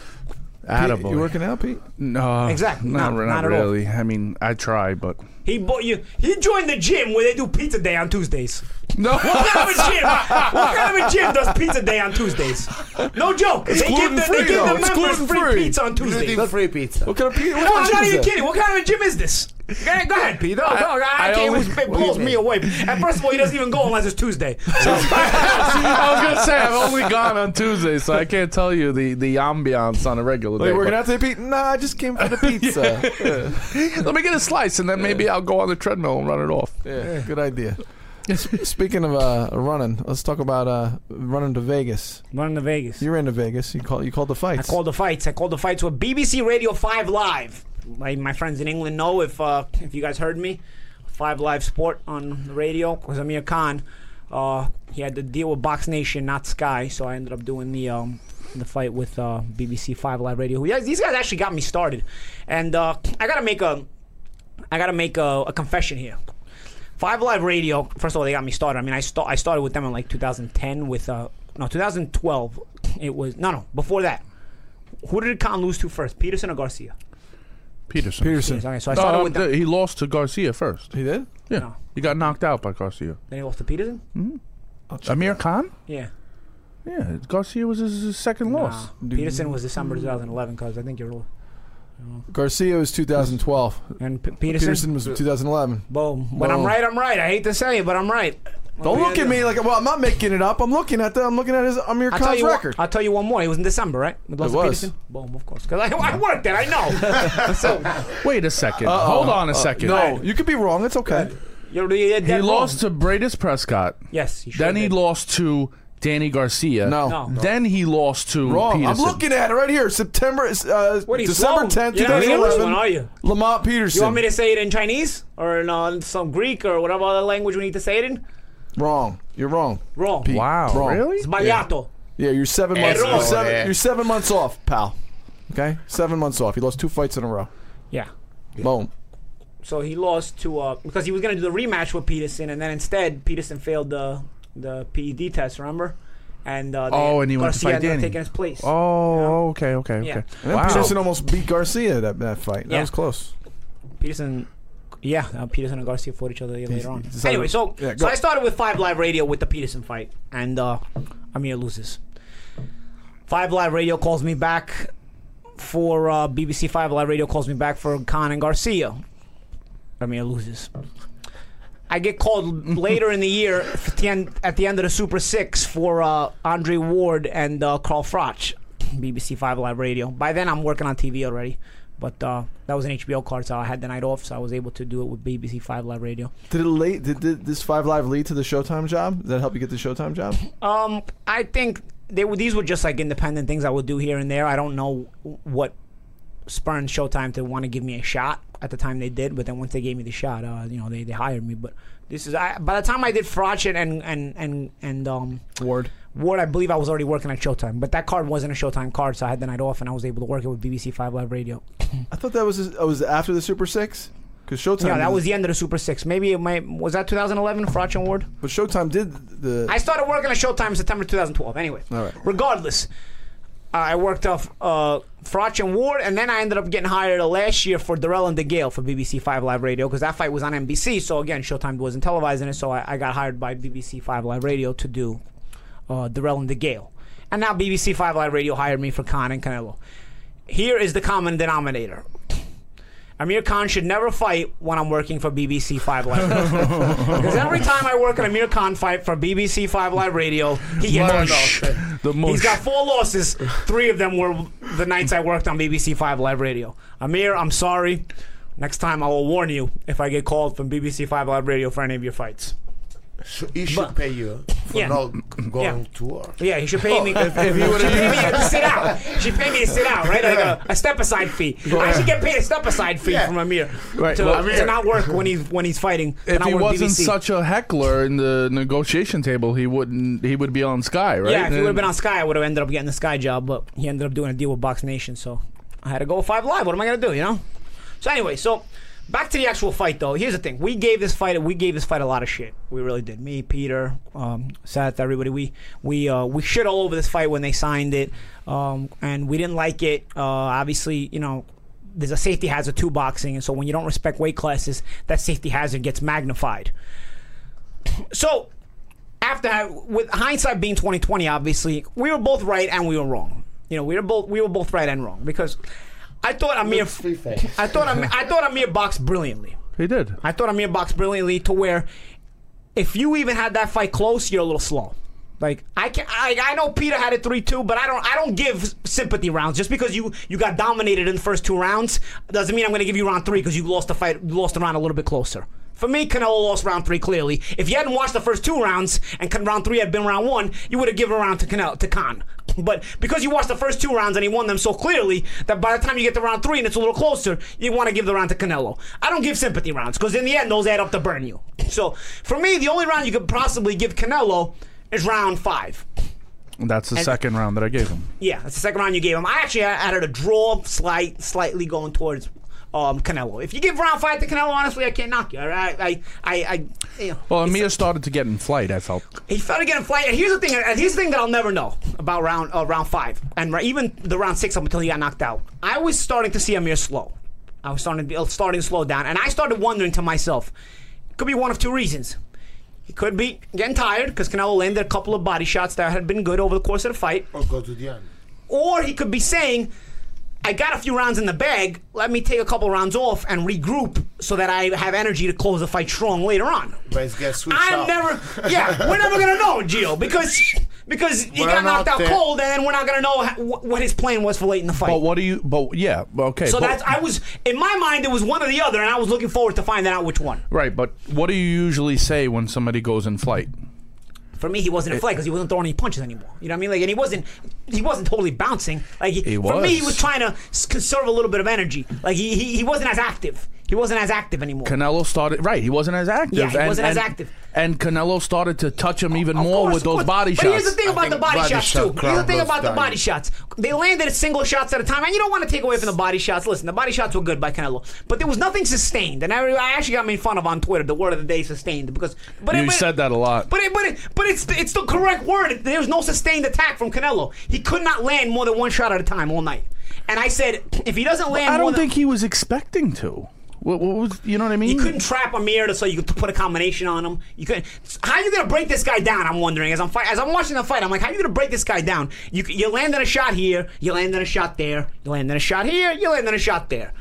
Attaboy. You working out, Pete? No, Exactly. Not, Not- not, not at all. really. I mean, I try, but He bought you. He joined the gym where they do pizza day on Tuesdays. No. What kind of a gym? What kind of a gym does pizza day on Tuesdays? No joke. they give the, gluten-free, they give though. the It's members free gluten-free. pizza on Tuesdays. Gluten free pizza. What kind of Pete? What No, I'm not gym is even that? kidding. What kind of a gym is this? Go ahead, go ahead Pete. No, no, I, I can't. only- it blows me away. And first of all, he doesn't even go unless it's Tuesday. So, I was gonna say I've only gone on Tuesday, so I can't tell you the the ambiance on a regular Are day. you working but out today, Pete? Nah, I just came for the pizza. yeah. Let me get a slice, and then maybe I'll go on the treadmill and run it off. Yeah, good idea. Speaking of uh, running, let's talk about uh, running to Vegas. running to Vegas. You're into Vegas. You call you called the fights. I called the fights. I called the fights with BBC Radio 5 Live. My, my friends in England know if uh, if you guys heard me. 5 Live Sport on the radio. Because Amir Khan, uh, he had to deal with Box Nation, not Sky. So I ended up doing the um, the fight with uh, BBC 5 Live Radio. Yeah, These guys actually got me started. And uh, I got to make a I got to make a, a confession here. Five Live Radio. First of all, they got me started. I mean, I sta- I started with them in like 2010 with uh no 2012. It was no no before that. Who did Khan lose to first, Peterson or Garcia? Peterson. Peterson. Okay, so I started No, with them. he lost to Garcia first. He did. Yeah, No. he got knocked out by Garcia. Then he lost to Peterson. Amir Khan. Yeah. Yeah, Garcia was his, his second loss. Nah. Peterson was December 2011 because I think you're. Garcia was 2012. And P- Peterson. Peterson was 2011. Boom. When I'm right, I'm right. I hate to say it, but I'm right. Don't look at me like well. I'm not making it up. I'm looking at the. I'm looking at his Amir I'll tell Khan's you. One, record. I'll tell you one more. It was in December, right? With Lester was. Peterson. Boom, of course. Because I, I worked it. I know. so Wait a second. Hold on a second. Uh, no, you could be wrong. It's okay. you're, you're dead he wrong. lost to Breidis Prescott. Yes. He sure Then he did. lost to Danny Garcia. No. No. Then he lost to Wrong. Peterson. I'm looking at it right here. September, uh, What are you December slow? 10th, You're not English one, 2011. are you? Lamont Peterson. You want me to say it in Chinese or in uh, some Greek or whatever other language we need to say it in? Wrong. You're wrong. Wrong. Pete. Wow, Wrong. really? Sbagliato. Yeah, you're seven months. Error. You're seven, you're seven months off, pal. Okay, seven months off. He lost two fights in a row. Yeah. Boom. So he lost to uh, because he was going to do the rematch with Peterson, and then instead Peterson failed the the PED test. Remember? And uh, they- Oh, and he went to Garcia fight ended up Danny. taking his place. Oh, okay, okay, Yeah. okay. And then Wow. Peterson almost beat Garcia that, that fight. That Yeah. was close. Peterson. Yeah, uh, Peterson and Garcia fought each other later on. decided- Anyway, so Yeah, so go. I started with Five Live Radio with the Peterson fight, and uh, Amir loses. Five Live Radio calls me back for uh, BBC Five Live Radio calls me back for Khan and Garcia. Amir loses. I get called later in the year at the end, at the end of the Super Six for uh, Andre Ward and uh, Carl Froch, BBC Five Live Radio. By then, I'm working on TV already, but uh, that was an HBO card, so I had the night off, so I was able to do it with BBC Five Live Radio. Did it late? Did, did this Five Live lead to the Showtime job? Did that help you get the Showtime job? Um, I think they were, these were just like independent things I would do here and there. I don't know what spurned Showtime to want to give me a shot at the time they did, but then once they gave me the shot, uh, you know, they, they hired me. But this is I, by the time I did Frotchet and and and and um Ward. Ward, I believe I was already working at Showtime, but that card wasn't a Showtime card, so I had the night off and I was able to work it with BBC Five Live Radio. I thought that was oh, was after the Super Six? Because Showtime. Yeah, that was the end of the Super Six. Maybe it might was that 2011 Froch and Ward. But Showtime did the. I started working at Showtime September 2012. Anyway, All right. regardless, I worked off uh, Froch and Ward, and then I ended up getting hired last year for Dirrell and DeGale for BBC Five Live Radio because that fight was on NBC. So again, Showtime wasn't televising it, so I, I got hired by BBC Five Live Radio to do uh, Dirrell and DeGale, and now BBC Five Live Radio hired me for Khan and Canelo. Here is the common denominator. Amir Khan should never fight when I'm working for BBC Five Live. Because every time I work an Amir Khan fight for BBC Five Live Radio, he gets. The mush. He's got four losses. Three of them were the nights I worked on BBC Five Live Radio. Amir, I'm sorry. Next time I will warn you if I get called from BBC Five Live Radio for any of your fights. So he should But- pay you for Yeah. not going Yeah. to work. Yeah, he should pay me. Oh. if, if he would pay me to sit out. He should pay me to sit out, right? Like a, a step aside fee. I should get paid a step aside fee Yeah. from Amir Right, to, well, to not work when he's when he's fighting. to if he wasn't BBC. such a heckler in the negotiation table, he wouldn't. He would be on Sky, right? Yeah, if he would have been on Sky, I would have ended up getting the Sky job, but he ended up doing a deal with Box Nation, so I had to go with Five Live. What am I gonna do, you know? So anyway, so back to the actual fight though. Here's the thing: we gave this fight, we gave this fight a lot of shit. We really did. Me, Peter, um, Seth, everybody. We we uh, we shit all over this fight when they signed it, um, and we didn't like it. Uh, obviously, you know. There's a safety hazard to boxing, and so when you don't respect weight classes, that safety hazard gets magnified. So after with hindsight being 2020 obviously we were both right and we were wrong you know we were both we were both right and wrong because i thought amir Free face. i thought amir, i thought amir boxed brilliantly He did. i thought amir boxed brilliantly to where if you even had that fight close you're a little slow like I can I, I know Peter had it three two, but I don't I don't give sympathy rounds just because you you got dominated in the first two rounds doesn't mean I'm going to give you round three because you lost the fight you lost the round a little bit closer. For me, Canelo lost round three clearly. If you hadn't watched the first two rounds and round three had been round one, you would have given a round to Canelo to Khan. But because you watched the first two rounds and he won them so clearly that by the time you get to round three and it's a little closer, you want to give the round to Canelo. I don't give sympathy rounds because in the end those add up to burn you. So for me, the only round you could possibly give Canelo is round five. That's the And- second round that I gave him. Yeah, that's the second round you gave him. I actually added a draw, slight, slightly going towards um, Canelo. If you give round five to Canelo, honestly, I can't knock you. all right? I, I, I, you know, Well, Amir started to get in flight. I felt. he started getting flight. And here's the thing. And here's the thing that I'll never know about round uh, round five and ra- even the round six up until he got knocked out. I was starting to see Amir slow. I was starting to be, uh, starting to slow down, and I started wondering to myself, it could be one of two reasons. He could be getting tired because Canelo landed a couple of body shots that had been good over the course of the fight, Or go to the end. or he could be saying, I got a few rounds in the bag. Let me take a couple rounds off and regroup so that I have energy to close the fight strong later on. But it's get switched I'm up. never. Yeah, we're never gonna know, Gio, because because he We're got knocked out there. cold, and then we're not gonna know ha- wh- what his plan was for late in the fight. But what do you? But yeah. Okay. so but- that's I was in my mind it was one or the other, and I was looking forward to finding out which one. right. But what do you usually say when somebody goes in flight? For me, he wasn't flight because he wasn't throwing any punches anymore. You know what I mean? Like, and he wasn't he wasn't totally bouncing. Like, he, He for me, he was. was trying to conserve a little bit of energy. Like, he he, he wasn't as active. He wasn't as active anymore. Canelo started right. He wasn't as active. Yeah, he and, wasn't as active. And Canelo started to touch him even Of more course, with those course. body but shots. here's the thing I about the body, body shots shot too. Here's the thing was about the dying. body shots. They landed single shots at a time, and you don't want to take away from the body shots. Listen, the body shots were good by Canelo, but there was nothing sustained. And I, I actually got made fun of on Twitter. The word of the day, sustained, because but you it, but, said that a lot. But it, but it, but it's it's the correct word. There was no sustained attack from Canelo. He could not land more than one shot at a time all night. And I said, if he doesn't land, I don't than, think he was expecting to. What, what was you know what I mean? You couldn't trap Amir so you could put a combination on him. You could. How are you gonna break this guy down? I'm wondering as I'm fight, as I'm watching the fight. I'm like, how are you gonna break this guy down? You you landed a shot here, you land landed a shot there, you land landed a shot here, you land landed a shot there.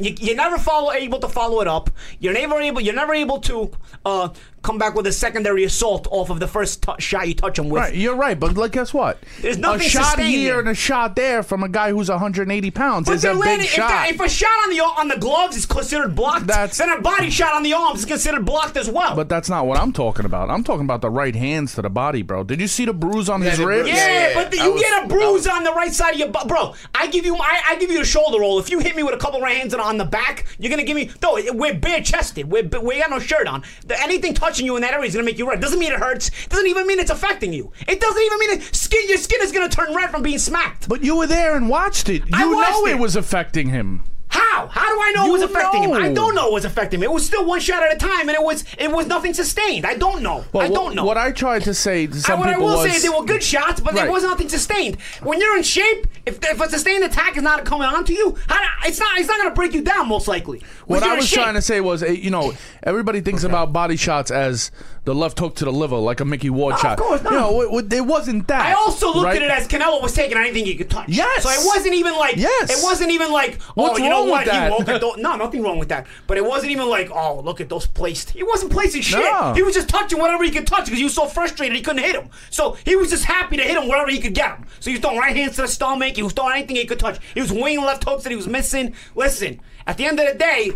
You, you're never follow able to follow it up. You're never able. You're never able to uh, come back with a secondary assault off of the first t- shot you touch him with. Right, you're right, but like, guess what? There's nothing a shot sustained here and a shot there from a guy who's 180 pounds But is a they're big landing, if, shot. that- if a shot on the on the gloves is considered blocked, That's- then a body shot on the arms is considered blocked as well. but that's not what I'm talking about. I'm talking about the right hands to the body, bro. Did you see the bruise on his the ribs? Yeah, Yeah, yeah, but the, I you was- get a bruise on the right side of your butt, bro. I give you, I, I give you a shoulder roll. If you hit me with a couple right hands on, on the back, you're gonna give me. No, we're bare chested. We're we got no shirt on. The, anything touching you in that area is gonna make you red. Doesn't mean it hurts. Doesn't even mean it's affecting you. It doesn't even mean it, skin. Your skin is gonna turn red from being smacked. But you were there and watched it. You I know it. it. was affecting him. How? How do I know You it was affecting him? I don't know it was affecting him. It was still one shot at a time, and it was it was nothing sustained. I don't know. Well, I don't know. What I tried to say to I, some what I will was say is there were good shots, but there was nothing sustained. When you're in shape, if, if a sustained attack is not coming onto you, how, it's not it's not going to break you down most likely. What I was trying to say was, eh, you know, everybody thinks about body shots as the left hook to the liver, like a Micky Ward No, of course not. You know, it, it- it wasn't that. I also looked right? at it as Canelo was taking anything he could touch. Yes. So it wasn't even like. Yes. It wasn't even like. What's oh, you know wrong with that? He woke at those, no, nothing wrong with that. But it wasn't even like, oh, look at those placed. He wasn't placing shit. No. He was just touching whatever he could touch because he was so frustrated he couldn't hit him. So he was just happy to hit him wherever he could get him. So he was throwing right hands to the stomach. He was throwing anything he could touch. He was winging left hooks that he was missing. Listen, at the end of the day,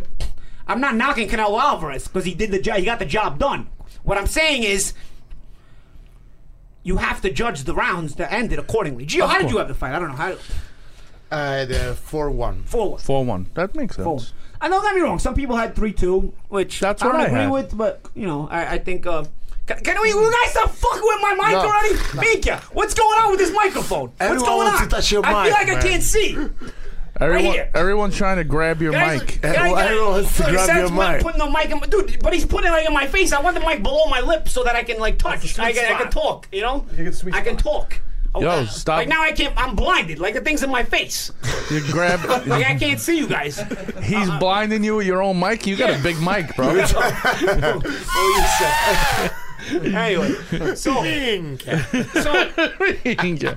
I'm not knocking Canelo Alvarez because he did the job. He got the job done. What I'm saying is you have to judge the rounds that ended accordingly. Gio, how did you have the fight? I don't know how. Uh, the four one. Forward. Four one. That makes sense. Forward. I don't get me wrong. Some people had three two, which That's I don't what I agree had. with, but you know, I, I think. Uh, can, can we, you guys stop fucking with my mic No. already? Mika, what's going on with this microphone? what's Everyone going wants on? to touch your I feel mic, like I man. can't see. Everyone, here. everyone's trying to grab your Guys, mic. guys, Well, guys, everyone wants to look, grab Sam's your put- mic. Putting the mic in my, dude, but he's putting it like in my face. I want the mic below my lip so that I can like touch. I can, I can talk. You know, You get sweet I can spot. talk. Oh, Yo, uh, stop. Like now I can't. I'm blinded. Like the thing's in my face. You grab. Like I can't see you guys. He's blinding you with your own mic. You got a big mic, bro. anyway, so so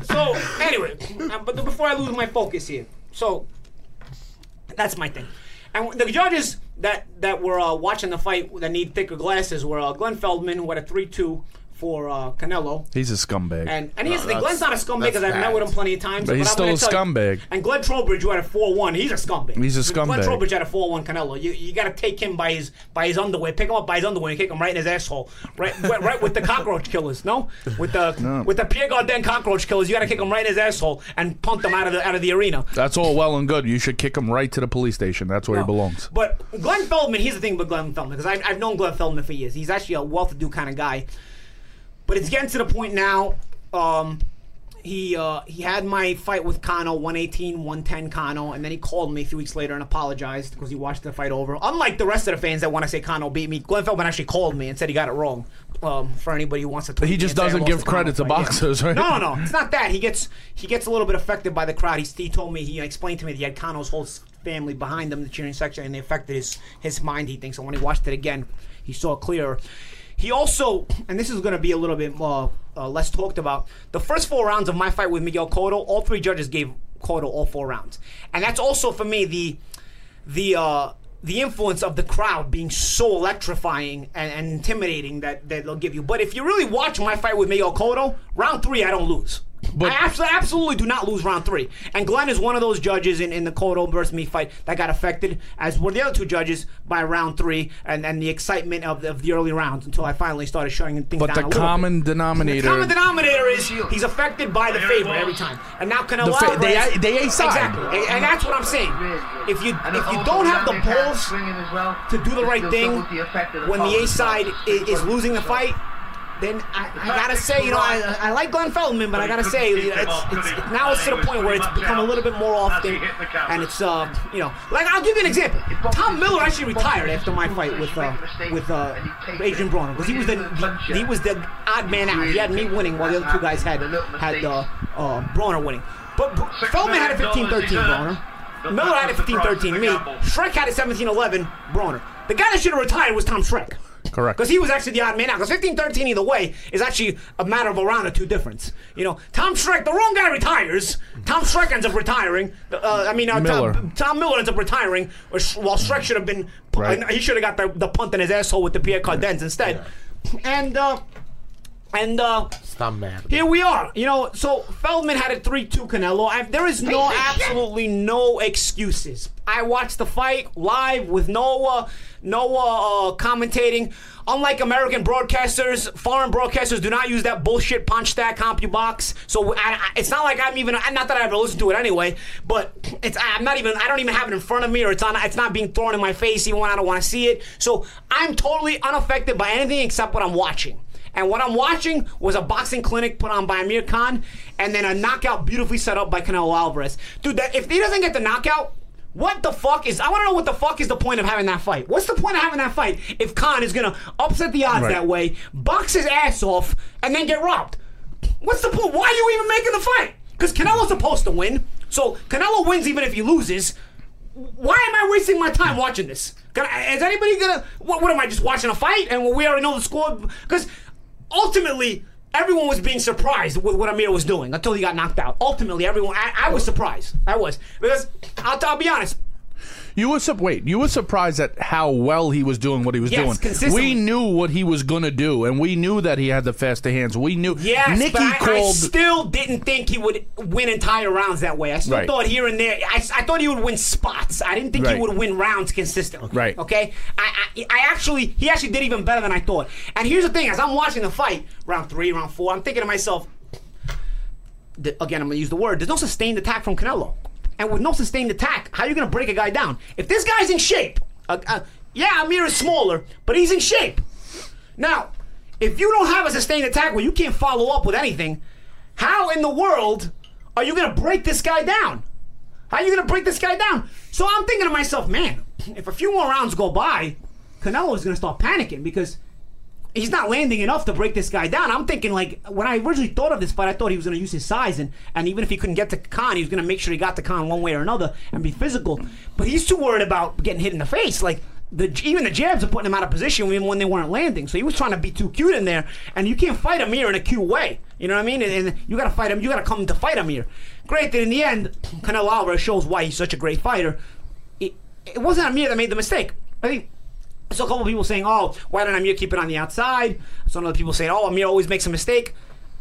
so anyway, uh, but before I lose my focus here, so that's my thing. And the judges that that were uh, watching the fight that need thicker glasses were uh, Glenn Feldman, who had a three-two for uh, Canelo. He's a scumbag. And and here's the thing, that's- Glenn's not a scumbag because I've met with him plenty of times. But he's I'm still gonna a tell you- scumbag. And Glenn Trowbridge, who had a four-one, he's a scumbag. He's a scumbag. Glenn scumbag. Trowbridge had a four-one Canelo. You you got to take him by his by his underwear, pick him up by his underwear, and kick him right in his asshole, right right, right with the cockroach killers. No, with the with the Pierre Cardin cockroach killers, you got to kick him right in his asshole and punt him out of the out of the arena. That's all well and good. You should kick him right to the police station. That's where he belongs. But Glenn Feldman, here's the thing about Glenn Feldman, because I've, I've known Glenn Feldman for years. He's actually a well-to-do kind of guy. But it's getting to the point now. Um, he uh, he had my fight with Cano, 118, 110 Cano, and then he called me a few weeks later and apologized because he watched the fight over. Unlike the rest of the fans that want to say Cano beat me, Glenn Feldman actually called me and said he got it wrong. Um, for anybody who wants to, He just and say I doesn't give credit to boxers, right? No, no, no. It's not that. He gets he gets a little bit affected by the crowd. He, he told me he explained to me that he had Cano's whole family behind him, the cheering section, and it affected his his mind. He thinks, and when he watched it again, he saw it clearer. He also, and this is going to be a little bit more uh, less talked about. The first four rounds of my fight with Miguel Cotto, all three judges gave Cotto all four rounds, and that's also for me the the uh, the influence of the crowd being so electrifying and, and intimidating that, that they'll give you. But if you really watch my fight with Miguel Cotto, round three I don't lose. But- I absolutely, absolutely do not lose round three. And Glenn is one of those judges in, in the Cotto versus me fight that got affected, as were the other two judges by round three and, and the excitement of the, of the early rounds until I finally started shutting things But down the a common bit. denominator. The common denominator is he's affected by the favorite every time. And now Canelo The fa- they- Alvarez- they A side. Exactly. And, and that's what I'm saying. If you if you don't have the balls to do the right thing when the A side is, is losing the fight, then I, I gotta say, you know, I, I like Glenn Feldman, but I gotta say, it's, it's, now it's to the point where it's become a little bit more often, and it's uh, you know, like I'll give you an example. Tom Miller actually retired after my fight with uh, with uh, Adrian Broner because he was the he, was the odd man out. He had me winning while the other two guys had had uh, uh, Broner winning. But Feldman had a 15-13 Broner. Miller had a 15-13 me. Schreck had a 17-11 Broner. The guy that should have retired was Tom Schreck. Correct. Because he was actually the odd man out. Because 15 13 either way is actually a matter of a round or two difference. You know, Tom Schreck, the wrong guy retires. Tom Schreck ends up retiring. Uh, I mean, uh, Miller. Tom, Tom Miller ends up retiring, while Schreck should have been. Right. He should have got the, the punt in his asshole with the Pierre Cardins instead. And, uh, and, uh, Stop mad. here we are. You know, so Feldman had a 3 2 Canelo. I, there is no, absolutely no excuses. I watched the fight live with no, uh, no uh, commentating. Unlike American broadcasters, foreign broadcasters do not use that bullshit punch stack CompuBox. So I, I, it's not like I'm even, not that I ever listen to it anyway, but it's I'm not even, I don't even have it in front of me or it's on, it's not being thrown in my face even when I don't want to see it. So I'm totally unaffected by anything except what I'm watching. And what I'm watching was a boxing clinic put on by Amir Khan, and then a knockout beautifully set up by Canelo Alvarez. Dude, that, if he doesn't get the knockout, what the fuck is? I want to know what the fuck is the point of having that fight? What's the point of having that fight if Khan is gonna upset the odds Right. that way, box his ass off, and then get robbed? What's the point? Why are you even making the fight? Because Canelo's supposed to win, so Canelo wins even if he loses. Why am I wasting my time watching this? Can I, is anybody gonna? What, what am I just watching a fight and we already know the score? Because ultimately, everyone was being surprised with what Amir was doing until he got knocked out. Ultimately, everyone, I, I was surprised. I was because I'll, I'll be honest. You were sup- wait. You were surprised at how well he was doing what he was Yes, doing. consistently. We knew what he was gonna do, and we knew that he had the faster hands. We knew. Yes, Nikki but I, I called. still didn't think he would win entire rounds that way. I still Right. thought here and there. I, I thought he would win spots. I didn't think Right. he would win rounds consistently. Right. Okay. I, I I actually he actually did even better than I thought. And here's the thing: as I'm watching the fight, round three, round four, I'm thinking to myself. th- Again, I'm gonna use the word. There's no sustained attack from Canelo, and with no sustained attack, how are you gonna break a guy down? If this guy's in shape, uh, uh, yeah, Amir is smaller, but he's in shape. Now, if you don't have a sustained attack where you can't follow up with anything, how in the world are you going to break this guy down? How are you going to break this guy down? So I'm thinking to myself, man, if a few more rounds go by, Canelo is going to start panicking because he's not landing enough to break this guy down. I'm thinking like when I originally thought of this fight, I thought he was going to use his size and and even if he couldn't get to Khan, he was going to make sure he got to Khan one way or another and be physical. But he's too worried about getting hit in the face. Like the even the jabs are putting him out of position even when they weren't landing. So he was trying to be too cute in there, and you can't fight Amir in a cute way. You know what I mean? And, and you got to fight him. You got to come to fight Amir. Granted, in the end, Canelo Alvarez shows why he's such a great fighter. It, it wasn't Amir that made the mistake. I think so a couple of people saying, "Oh, why didn't Amir keep it on the outside?" Some other people saying, "Oh, Amir always makes a mistake."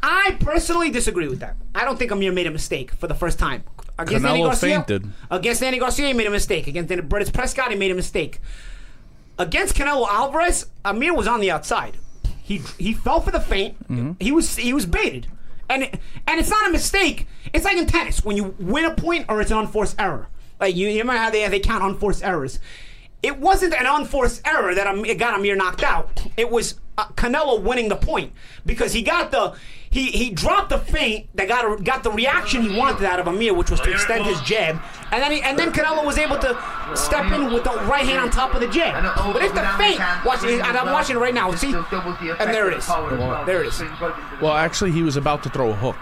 I personally disagree with that. I don't think Amir made a mistake for the first time. Against Canelo Andy Garcia, fainted. Against Danny Garcia, he made a mistake. Against Breidis Prescott, he made a mistake. Against Canelo Alvarez, Amir was on the outside. He he fell for the feint. Mm-hmm. He was he was baited, and it, and it's not a mistake. It's like in tennis when you win a point or it's an unforced error. Like you, you remember how they they count unforced errors. It wasn't an unforced error that got Amir knocked out. It was Uh, Canelo winning the point because he got the he he dropped the feint that got got the reaction he wanted out of Amir, which was to extend his jab, and then he, and then Canelo was able to step in with the right hand on top of the jab. But if the feint, watch, it, and I'm watching it right now. See, and there it is. There it is. Well, actually, he was about to throw a hook.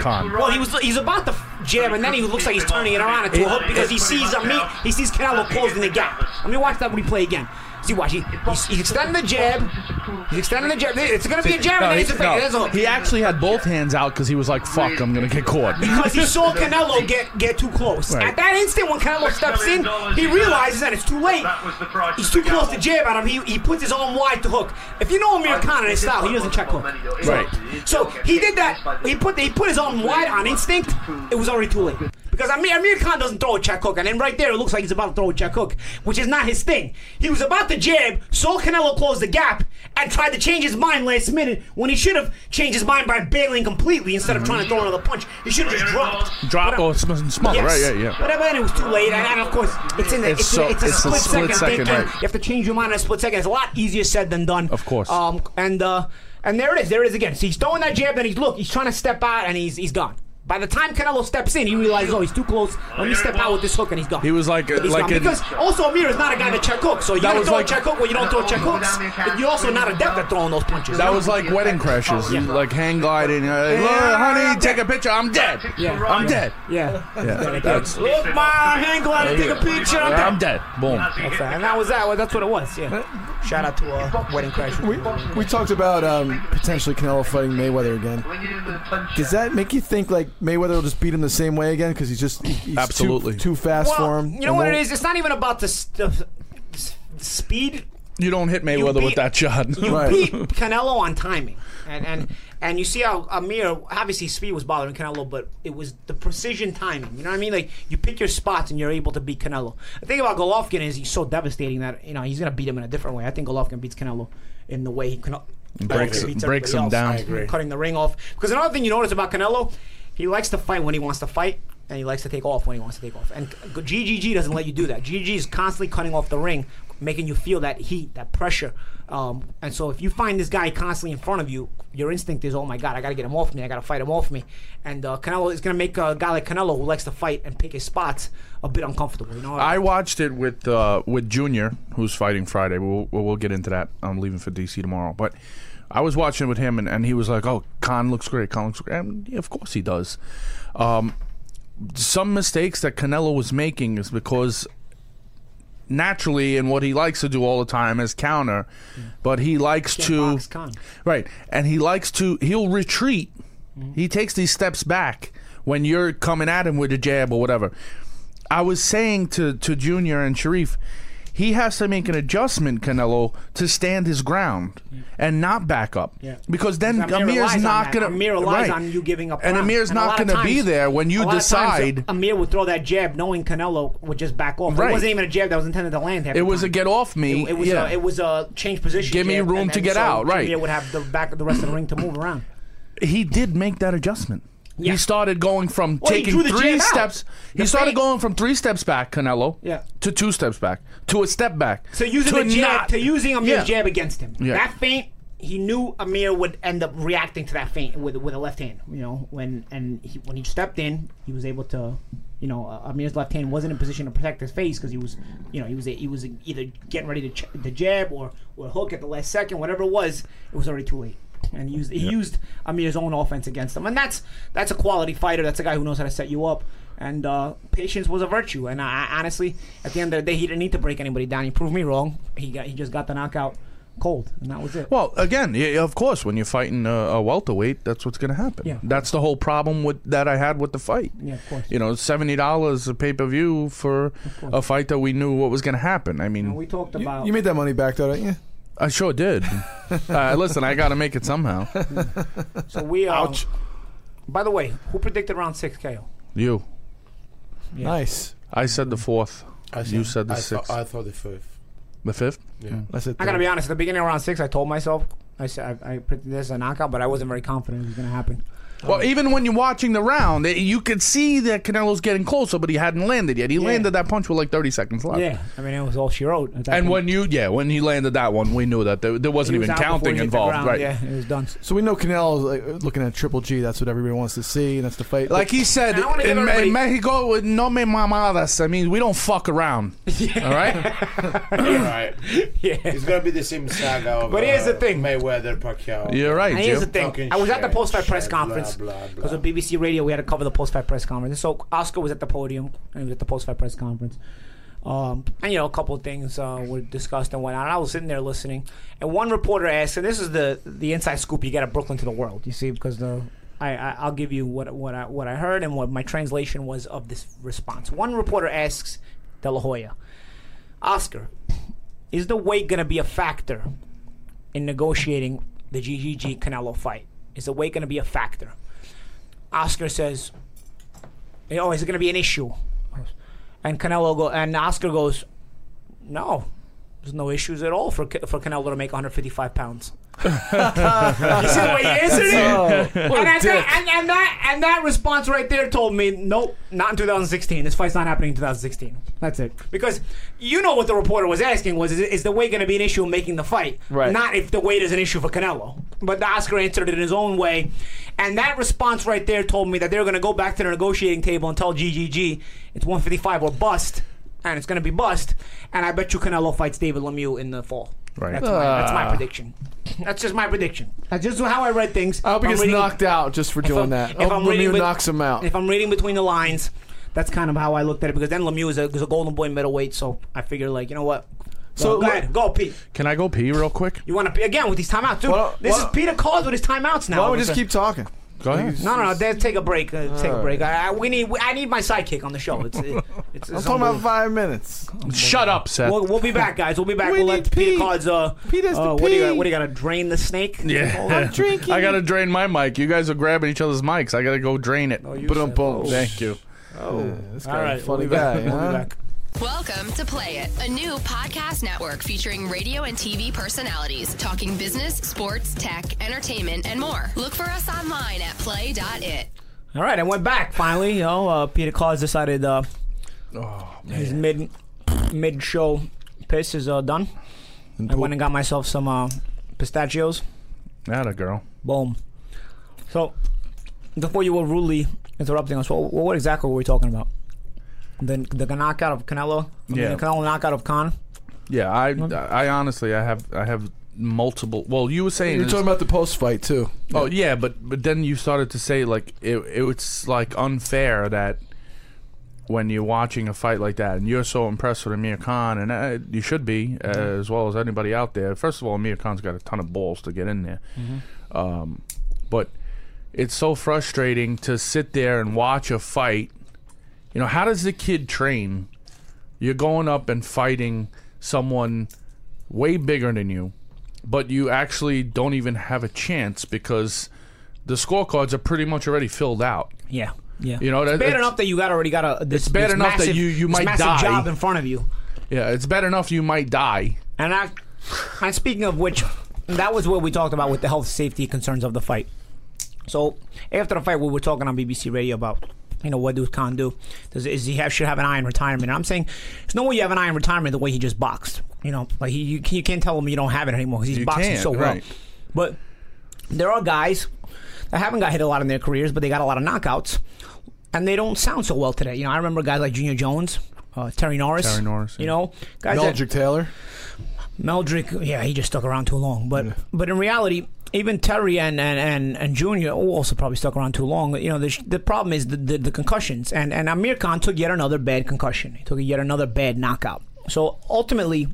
Khan. Well, he was he's about to jab, and then he looks like he's turning it around into a hook because he sees Amir, he sees Canelo closing the gap. Let me watch that replay again. See, watch. He, he's, he's extending the jab. He's extending the jab. It's gonna be a jab, and No, then he, it's a no. There's a hook. he actually had both hands out because he was like, "Fuck, I'm gonna get caught." because he saw Canelo get get too close. Right. At that instant, when Canelo steps in, he realizes that it's too late. He's too close to jab at him. He, he puts his arm wide to hook. If you know Amir Khan and his style, he doesn't check hook. Right. So he did that. He put he put his arm wide on instinct. It was already too late. Because Amir, Amir Khan doesn't throw a check hook, and then right there it looks like he's about to throw a check hook, which is not his thing. He was about to jab, saw Canelo close the gap, and tried to change his mind last minute when he should have changed his mind by bailing completely instead of trying to throw another punch. He should have just dropped. Drop But, or sm- smother, Yes. right? Yeah, yeah. But then it was too late, and, and of course, it's in the It's it's, so- a, it's a it's a split, split second. second, thing, right. You have to change your mind in a split second. It's a lot easier said than done. Of course. Um, and uh, and there it is. There it is again. So he's throwing that jab, and he's look. He's trying to step out, and he's he's gone. By the time Canelo steps in, he realizes, oh, he's too close. Let me step out with this hook, and he's gone. He was like- He's like gone. in- because also Amir is not a guy that check hooks. So you That gotta throw like- a check hook when you don't throw check hooks. But you're also not adept at throwing those punches. That was like Wedding Crashers, like hang gliding. Uh, Look, honey, take a picture. I'm dead. Yeah. I'm dead. yeah. Yeah, that's. Look, my hang glide, take a picture. I'm I'm dead. dead. Boom. That's that. And that was that. That's what it was. Yeah. Shout out to uh, Wedding Crash. We, we talked about um, potentially Canelo fighting Mayweather again. Does that make you think like Mayweather will just beat him the same way again because he's just he's Absolutely. too, too fast well, for him? You know what it is? It's not even about the, s- the, speed. You don't hit Mayweather beat- with that shot. You Right. beat Canelo on timing, and and and you see how uh, Amir obviously speed was bothering Canelo, but it was the precision timing. You know what I mean? Like you pick your spots and you're able to beat Canelo. The thing about Golovkin is he's so devastating that you know he's gonna beat him in a different way. I think Golovkin beats Canelo in the way he can. Uh, breaks- breaks him down. Cutting the ring off. Because another thing you notice about Canelo, he likes to fight when he wants to fight, and he likes to take off when he wants to take off. And GGG doesn't let you do that. GGG is constantly cutting off the ring, making you feel that heat, that pressure. Um, and so if you find this guy constantly in front of you, your instinct is, oh my God, I got to get him off me. I got to fight him off me. And uh, Canelo is going to make a guy like Canelo who likes to fight and pick his spots a bit uncomfortable. You know, I watched it with uh, with Junior, who's fighting Friday. We'll, we'll we'll get into that. I'm leaving for DC tomorrow, but I was watching with him, and, and he was like, "Oh, Khan looks great. Khan looks great." And yeah, of course he does. Um, some mistakes that Canelo was making is because naturally, and what he likes to do all the time is counter, but he likes to Khan. Right. And he likes to he'll retreat. He takes these steps back when you're coming at him with a jab or whatever. I was saying to to Junior and Sharif, he has to make an adjustment, Canelo, to stand his ground and not back up. Yeah. Because then Amir Amir's not gonna Amir relies right. on you giving up. And ground. Amir's And not gonna be there when you of times, decide- Amir would throw that jab, knowing Canelo would just back off. Right. It wasn't even a jab that was intended to land. half It was a get off me. It, it was yeah. a, it was a change position. Give me jab, room to get so out, right. Amir would have the back, of the rest of the ring to move around. he did make that adjustment. Yeah. He started going from Well, taking three steps. He started going from three steps back, Canelo, Yeah. to two steps back, to a step back. So using to the jab, not- to using Amir's Yeah. jab against him. Yeah. That feint, he knew Amir would end up reacting to that feint with with a left hand. You know, when and he, when he stepped in, he was able to. You know, uh, Amir's left hand wasn't in position to protect his face because he was, you know, he was he was either getting ready to ch- the jab or or hook at the last second, whatever it was. It was already too late. And he used he used Amir's own offense against him, and that's that's a quality fighter. That's a guy who knows how to set you up. And uh, patience was a virtue. And I, I honestly, at the end of the day, he didn't need to break anybody down. He proved me wrong. He got he just got the knockout cold, and that was it. Well, again, yeah, of course, when you're fighting a, a welterweight, that's what's going to happen. Yeah. That's the whole problem with that I had with the fight. Yeah, of course. You know, seventy dollars a pay per view for a fight that we knew what was going to happen. I mean, And we talked You, about you made that money back though, didn't you? I sure did. uh, listen, I got to make it somehow. so we. are. Ouch. By the way, who predicted round six KO? You, Yeah. Nice. I said the fourth. I You said the I sixth. Thought, I thought the fifth. The fifth. Yeah. That's it. I gotta be honest. At the beginning of round six, I told myself I said I, I predicted this as a knockout, but I wasn't very confident it was gonna happen. Well, even when you're watching the round, it- you could see that Canelo's getting closer, but he hadn't landed yet. He landed that punch with like 30 seconds left. Yeah, I mean it was all she wrote. at that And point. when you, yeah, when he landed that one, we knew that there, there He wasn't was even out before counting hit the involved, ground. right? Yeah, it was done. So we know Canelo like, looking at Triple G. That's what everybody wants to see, and that's the fight. Like he said, And I wanna give in, everybody- in Mexico, no me mamadas. I mean, we don't fuck around. All right? right. Yeah. It's gonna be the same saga of But here's uh, the thing. Mayweather Pacquiao. You're right, And here's Joe. the thing. Talking I was at the shit, post-fight press shit, conference because of BBC Radio. We had to cover the post-fight press conference. So Oscar was at the podium and he was at the post-fight press conference. Um, and you know, a couple of things uh, were discussed and whatnot. And I was sitting there listening, and one reporter asked, and this is the the inside scoop you get at Brooklyn to the world. You see, because the I, I I'll give you what what I what I heard and what my translation was of this response. One reporter asks De La Hoya. Oscar, is the weight going to be a factor in negotiating the GGG Canelo fight? Is the weight going to be a factor? Oscar says, "Oh, is it going to be an issue?" And Canelo go and Oscar goes, "No, there's no issues at all for for Canelo to make 155 pounds." you see the way he answered it? Oh, and, a that's that, and, and that and that response right there told me, nope, not in 2016. This fight's not happening in 2016. That's it. Because you know what the reporter was asking was, is, is the weight going to be an issue in making the fight? Right. Not if the weight is an issue for Canelo. But the Oscar answered it in his own way, and that response right there told me that they're going to go back to the negotiating table and tell GGG it's 155 or bust, and it's going to be bust. And I bet you Canelo fights David Lemieux in the fall. Right. That's, my, that's my ah. prediction. That's just my prediction. That's just how I read things. I hope he gets reading- knocked out just for doing I'm- that. if I hope I'm reading Lemieux bet- knocks him out. If I'm reading between the lines, that's kind of how I looked at it because then Lemieux is a, is a golden boy middleweight, so I figured like you know what. So So go ahead, go pee. Can I go pee real quick? You want to pee again with these timeouts, dude? Well, this well- is Peter Cause with his timeouts now. Why don't we just keep talking? Go ahead. No, no, no. Dad, take a break. Uh, take a break. I, I, we need. I need my sidekick on the show. It's. It, it's, I'm talking about five minutes. Shut up, Seth. We'll, we'll be back, guys. We'll be back. We we'll need let Peter pee. Cause. Uh, Pete has to uh, what do you? What do you got to drain the snake? yeah. I'm drinking. I gotta drain my mic. You guys are grabbing each other's mics. I gotta go drain it. Oh, you But said- Thank you. Oh, this All guy, right, funny we'll be guy. back. We'll be back. Welcome to Play It, a new podcast network featuring radio and TV personalities talking business, sports, tech, entertainment, and more. Look for us online at play.it. All right, I went back finally. You know, uh, Peter Claus decided uh, his mid mid show piss is uh, done. I went and got myself some uh, pistachios. That a girl. Boom. So, before you were rudely interrupting us, what, what exactly were we talking about? The the knockout of Canelo. I mean, the Canelo knockout of Khan. Yeah, I, I honestly, I have, I have multiple. Well, you were saying, You're talking about the post fight too. oh yeah, but but then you started to say like it, it's like unfair that when you're watching a fight like that and you're so impressed with Amir Khan and uh, you should be uh, as well as anybody out there. First of all, Amir Khan's got a ton of balls to get in there, um, but it's so frustrating to sit there and watch a fight. You know, how does the kid train? You're going up and fighting someone way bigger than you, but you actually don't even have a chance because the scorecards are pretty much already filled out. Yeah, yeah. You know, that- it's bad it's- enough that you got already got a. This, It's bad this enough that you- you might massive die. job in front of you. Yeah, it's bad enough you might die. And I, and speaking of which, that was what we talked about with the health safety concerns of the fight. So after the fight, we were talking on BBC Radio about, you know, what does Khan do? Does is he have should have an eye in retirement? And I'm saying, there's no way you have an eye in retirement the way he just boxed. You know, like he, you, you can't tell him you don't have it anymore because he's You boxing can't, so well. right. But there are guys that haven't got hit a lot in their careers, but they got a lot of knockouts, and they don't sound so well today. You know, I remember guys like Junior Jones. Uh, Terry Norris, Terry Norris, you yeah. know, guys that, Meldrick Taylor. Meldrick, yeah, he just stuck around too long. But but in reality, even Terry and and and, and Junior also probably stuck around too long. You know, the, the problem is the, the the concussions, and and Amir Khan took yet another bad concussion. He took yet another bad knockout. So ultimately,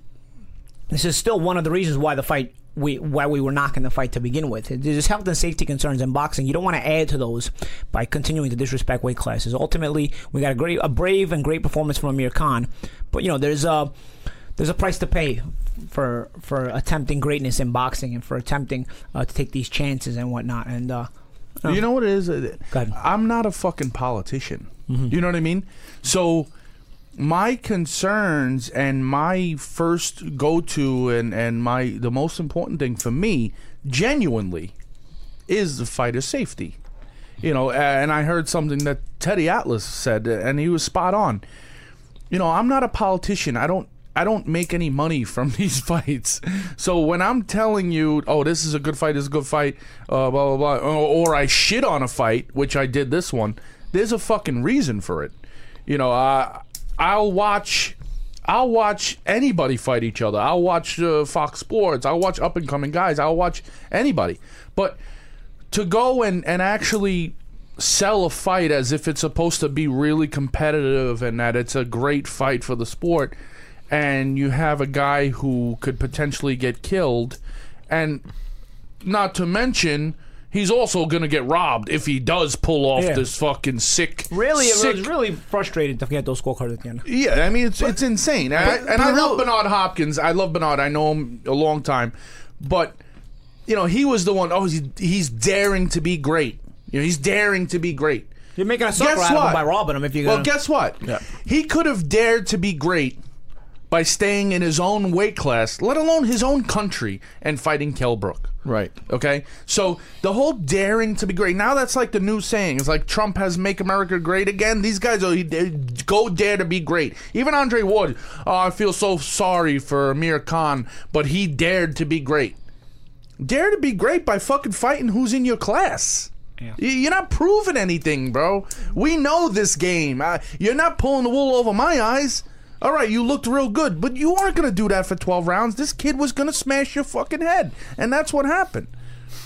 this is still one of the reasons why the fight. We, why we were knocking the fight to begin with. There's health and safety concerns in boxing. You don't want to add to those by continuing to disrespect weight classes. Ultimately, we got a great, a brave and great performance from Amir Khan, but you know there's a there's a price to pay for for attempting greatness in boxing and for attempting uh, to take these chances and whatnot. And uh, You know what it is? I'm not a fucking politician. You know what I mean? So my concerns and my first go to and and my the most important thing for me genuinely is the fighter's safety. You know, and I heard something that Teddy Atlas said and he was spot on. You know, I'm not a politician. I don't I don't make any money from these fights. So when I'm telling you, oh, this is a good fight, this is a good fight, uh, blah blah blah, or, or I shit on a fight, which I did this one, there's a fucking reason for it. You know, uh, I'll watch. I'll watch anybody fight each other. I'll watch uh, Fox Sports. I'll watch up and coming guys. I'll watch anybody. But to go and, and actually sell a fight as if it's supposed to be really competitive and that it's a great fight for the sport and you have a guy who could potentially get killed and not to mention he's also going to get robbed if he does pull off Yeah. this fucking sick. Really, it was really frustrating to get those scorecards at the end. Yeah, I mean it's it's insane. I, but- and but I love Bernard Hopkins. I love Bernard. I know him a long time, but you know he was the one. Oh, he's he's daring to be great. You know, he's daring to be great. You're making a sucker out of him by robbing him if you're Well, guess what? Yeah. He could have dared to be great by staying in his own weight class, let alone his own country, and fighting Kell Brook. Right. Okay, so the whole daring to be great now that's like the new saying. It's like Trump has "Make America Great Again." These guys are they go dare to be great. Even Andre Ward. Oh, I feel so sorry for Amir Khan, but he dared to be great. Dare to be great by fucking fighting who's in your class. Yeah. You're not proving anything, bro. We know this game. Uh, you're not pulling the wool over my eyes. All right, you looked real good, but you aren't going to do that for 12 rounds. This kid was going to smash your fucking head. And that's what happened.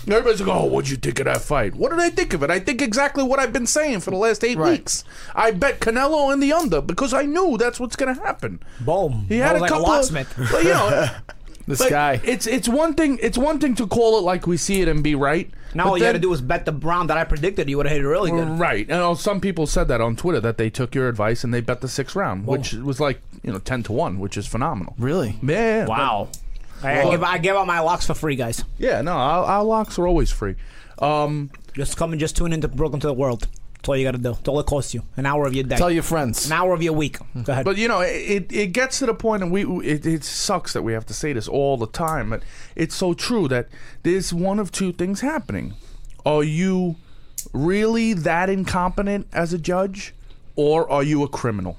Everybody's like, oh, what'd you think of that fight? What did I think of it? I think exactly what I've been saying for the last eight Right. weeks. I bet Canelo in the under because I knew that's what's going to happen. Boom. He had a like a couple locksmith. of, well, you know, This guy. It's it's one thing. It's one thing to call it like we see it and be right. Now but all you had to do was bet the Brown that I predicted. You would have hit it really good. Right. And some people said that on Twitter that they took your advice and they bet the sixth round, which was like, you know, 10 to 1, which is phenomenal. Really? Yeah. Wow. I, I give, I give out my locks for free, guys. Yeah, no, our, our locks are always free. Um, Just come and just tune into Brooklyn to the World. That's all you got to do. That's all it costs you. An hour of your day. Tell your friends. An hour of your week. Go ahead. but you know, it it gets to the point, and we it, it sucks that we have to say this all the time, but it's so true that there's one of two things happening. Are you really that incompetent as a judge, or are you a criminal?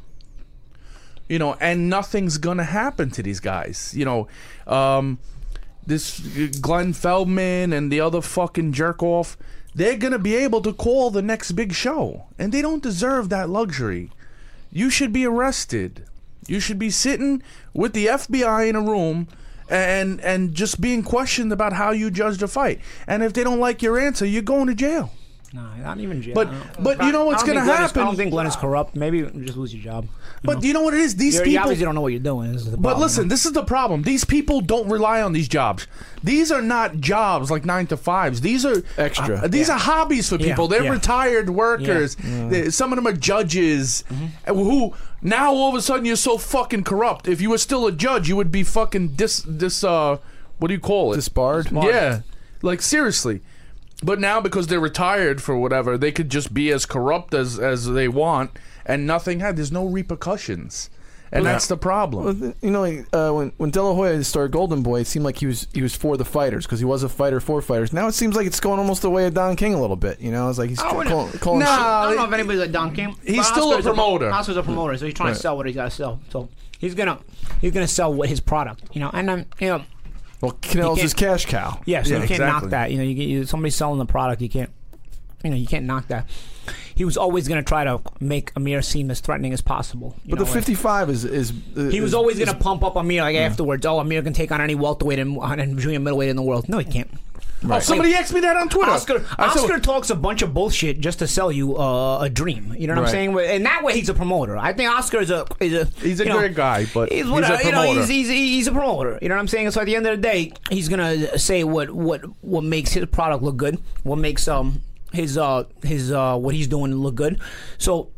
You know, and nothing's gonna happen to these guys. You know, um, this Glenn Feldman and the other fucking jerk off, they're gonna be able to call the next big show, and they don't deserve that luxury. You should be arrested. You should be sitting with the FBI in a room and and just being questioned about how you judged a fight. And if they don't like your answer, you're going to jail. No, not even jail. But- but you know what's I don't gonna think Glenn is- happen? I don't think Glenn is corrupt. Maybe you just lose your job. But you know what it is? These You're, you people obviously don't know what you're doing. This is the But problem, listen, this is the problem. These people don't rely on these jobs. These are not jobs like nine to fives. These are Extra. uh, these are hobbies for Yeah, people. They're yeah. retired workers. They- Some of them are judges Mm-hmm. who now all of a sudden you're so fucking corrupt. If you were still a judge, you would be fucking dis dis uh what do you call it? Disbarred? Yeah, like seriously. But now because they're retired for whatever, they could just be as corrupt as as they want, and nothing had. There's no repercussions, and that's the problem. Well, th- You know, like, uh, when when De La Hoya started Golden Boy, it seemed like he was he was for the fighters because he was a fighter for fighters. Now it seems like it's going almost the way of Don King a little bit. You know, it's like he's I calling, wouldn't- calling Nah, shit- I don't know if anybody's like Don King. He's but still a Oscar's promoter. Oscar's a promoter, so he's trying to sell what he's got to sell. So he's gonna he's gonna sell what his product, you know. And um, you know, Well, Canelo's his cash cow. yeah, so Yeah, you can't exactly. knock that. You know, you, get- you somebody's selling the product, you can't, you know, you can't knock that. He was always gonna try to make Amir seem as threatening as possible. But the know, like- 55 is is uh, He was always going to pump up Amir like afterwards. Oh, Amir can take on any welterweight and, and junior middleweight in the world. No, he can't. Oh, somebody asked me that on Twitter. Oscar, I said, talks a bunch of bullshit just to sell you uh, a dream. You know what Right. I'm saying? And that way, he's a promoter. I think Oscar is a is a He's a you know, great guy, but he's, he's whatever, a You know, promoter. he's, he's he's a promoter. You know what I'm saying? So at the end of the day, he's gonna say what what what makes his product look good. What makes um his uh his uh what he's doing look good. So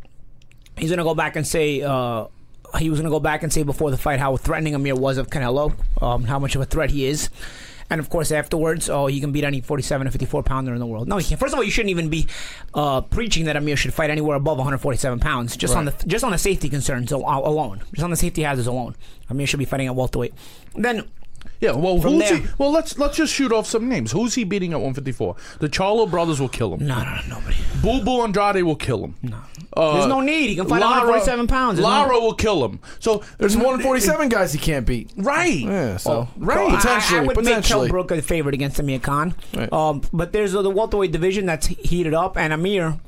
he's gonna go back and say uh, he was gonna go back and say before the fight how threatening Amir was of Canelo, um, how much of a threat he is. And of course, afterwards, oh, he can beat any 47 or 54 pounder in the world. No, he can't. First of all, you shouldn't even be uh, preaching that Amir should fight anywhere above 147 pounds, just on the just on the safety concerns alone, just on the safety hazards alone. Amir should be fighting at welterweight. Then yeah, well, From who's there- he? Well, let's let's just shoot off some names. Who's he beating at 154? The Charlo brothers will kill him. no, no, no, nobody. Boo Boo Andrade will kill him. No. Uh, There's no need. He can fight 147 pounds. There's no- Lara will kill him. So There's 147 guys he can't beat. Right. Yeah, so right. I- Potentially, I, would make Kell. Brook a favorite against Amir Khan. Right. Um, but there's the welterweight division that's heated up, and Amir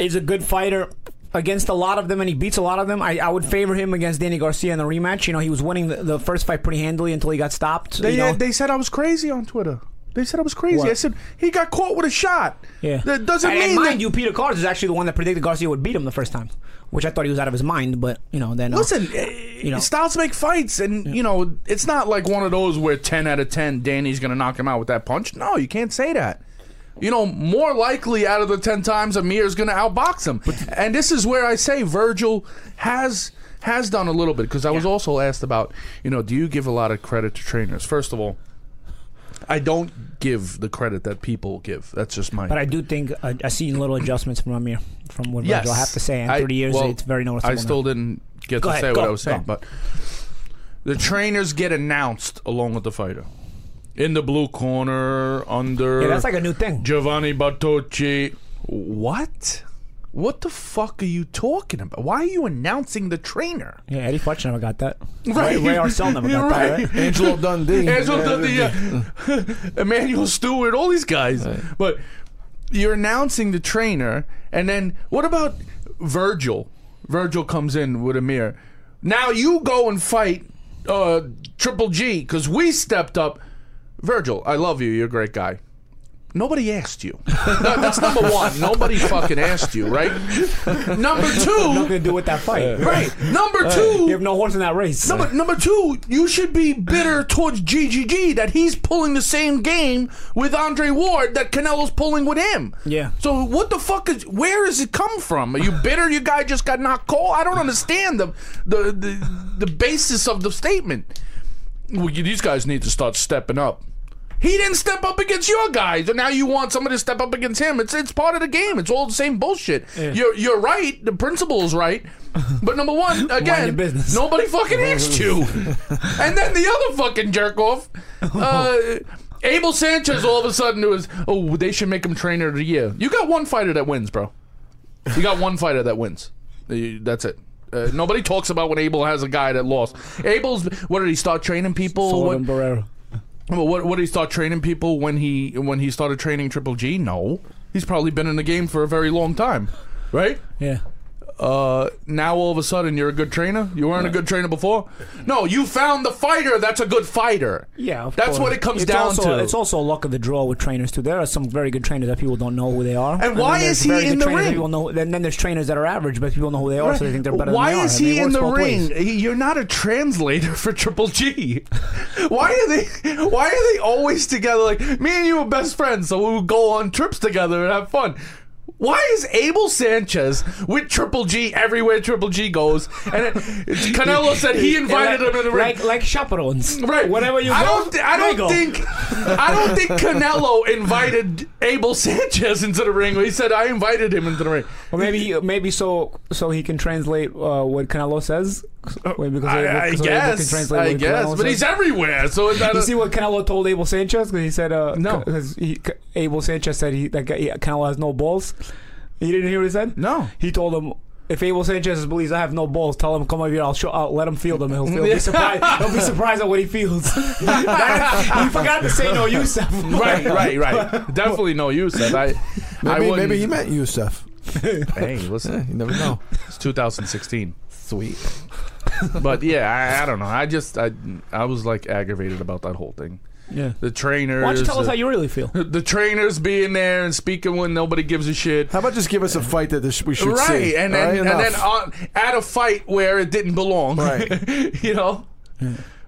is a good fighter against a lot of them, and he beats a lot of them. I, I would favor him against Danny Garcia in the rematch. You know, he was winning the, the first fight pretty handily until he got stopped. They, you know? they said I was crazy on Twitter. They said I was crazy. What? I said he got caught with a shot. yeah. That doesn't and, mean and mind that. you, Peter Cards is actually the one that predicted Garcia would beat him the first time, which I thought he was out of his mind. But you know, then uh, Listen, you know. styles make fights, and you know it's not like one of those where ten out of ten Danny's gonna knock him out with that punch. No, you can't say that. You know, more likely out of the 10 times Amir is going to outbox him. and this is where I say Virgil has has done a little bit because I was also asked about, you know, do you give a lot of credit to trainers? First of all, I don't give the credit that people give. That's just my But I do think uh, I see little adjustments from Amir, from what Yes. Virgil. I have to say, in I- 30 years, well, it's very noticeable. I still didn't get Go to ahead, say what I was saying, go. but the trainers get announced along with the fighter. In the blue corner, under Yeah, that's like a new thing. Giovanni Bartocci. What? What the fuck are you talking about? Why are you announcing the trainer? Yeah, Eddie Futch never got that. Right. Ray, Ray Arcel never You're got that. Right? Angelo Dundee. Angelo Yeah, Dundee, yeah. Emanuel Steward, all these guys. But you're announcing the trainer, and then what about Virgil? Virgil comes in with Amir. Now you go and fight uh, Triple G because we stepped up. Virgil, I love you. You're a great guy. Nobody asked you. That- that's number one. Nobody fucking asked you, right? Number two, Nothing to do with that fight. right? Number two, You have no horse in that race. Number, number two, you should be bitter towards GGG that he's pulling the same game with Andre Ward that Canelo's pulling with him. Yeah. So what the fuck is? Where does it come from? Are you bitter? Your guy just got knocked cold. I don't understand the the the, the basis of the statement. Well, these guys need to start stepping up. He didn't step up against your guys, and now you want somebody to step up against him. It's it's part of the game. It's all the same bullshit. You're you're right. The principle is right. But number one, again, nobody fucking asked you. and then the other fucking jerk off, uh, Abel Sanchez. All of a sudden, it was oh they should make him trainer of the year. You got one fighter that wins, bro. You got one fighter that wins. Uh, That's it. Uh, nobody talks about when Abel has a guy that lost. Abel's what did he start training people? Sullivan What- Barrera. Well, what what did he start training people when he when he started training Triple G? No, he's probably been in the game for a very long time, right? Yeah. Uh, now all of a sudden you're a good trainer. You weren't a good trainer before. No, you found the fighter that's a good fighter. Yeah, of that's course. what it comes It's down also, to. It's also luck of the draw with trainers too. There are some very good trainers that people don't know who they are. And why then there's is he very in the trainers that ring? People know, and then there's trainers that are average, but people know who they are, so they think they're better Why than they is are. He it in works the both ring? ways. He- You're not a translator for Triple G. Why are they? Why are they always together? Like me and you are best friends, so we'll go on trips together and have fun. Why is Abel Sanchez with Triple G everywhere Triple G goes? And it, Canelo said he invited like, him in the ring. like like chaperones. Right. Whenever you I go, don't. Th- I don't go. think. I don't think Canelo invited Abel Sanchez into the ring. He said I invited him into the ring. Or maybe maybe so so he can translate uh, what Canelo says. Wait, because I, I Abel can guess. translate I guess. Canelo But he's everywhere. So You a- see what Canelo told Abel Sanchez? Because he said, uh, No. Because he, Abel Sanchez said he that guy, Canelo has no balls. You didn't hear what he said? No. He told him. If Abel Sanchez believes I have no balls, tell him come over here. I'll show. I'll let him feel them. He'll, he'll be surprised. He'll be surprised at what he feels. That- he forgot to say no, Yusuf. right, right, right. Definitely no use. That I. I Maybe, wouldn't- maybe he meant Yusuf. Hey, listen. You never know. It's 2016. Sweet. But yeah, I, I don't know. I just I I was like aggravated about that whole thing. Yeah. The trainers. Why don't you tell us how you really feel? the trainers being there and speaking when nobody gives a shit. How about just give us a fight that this, we should right, see? and then right, and then on, at a fight where it didn't belong. Right. you know.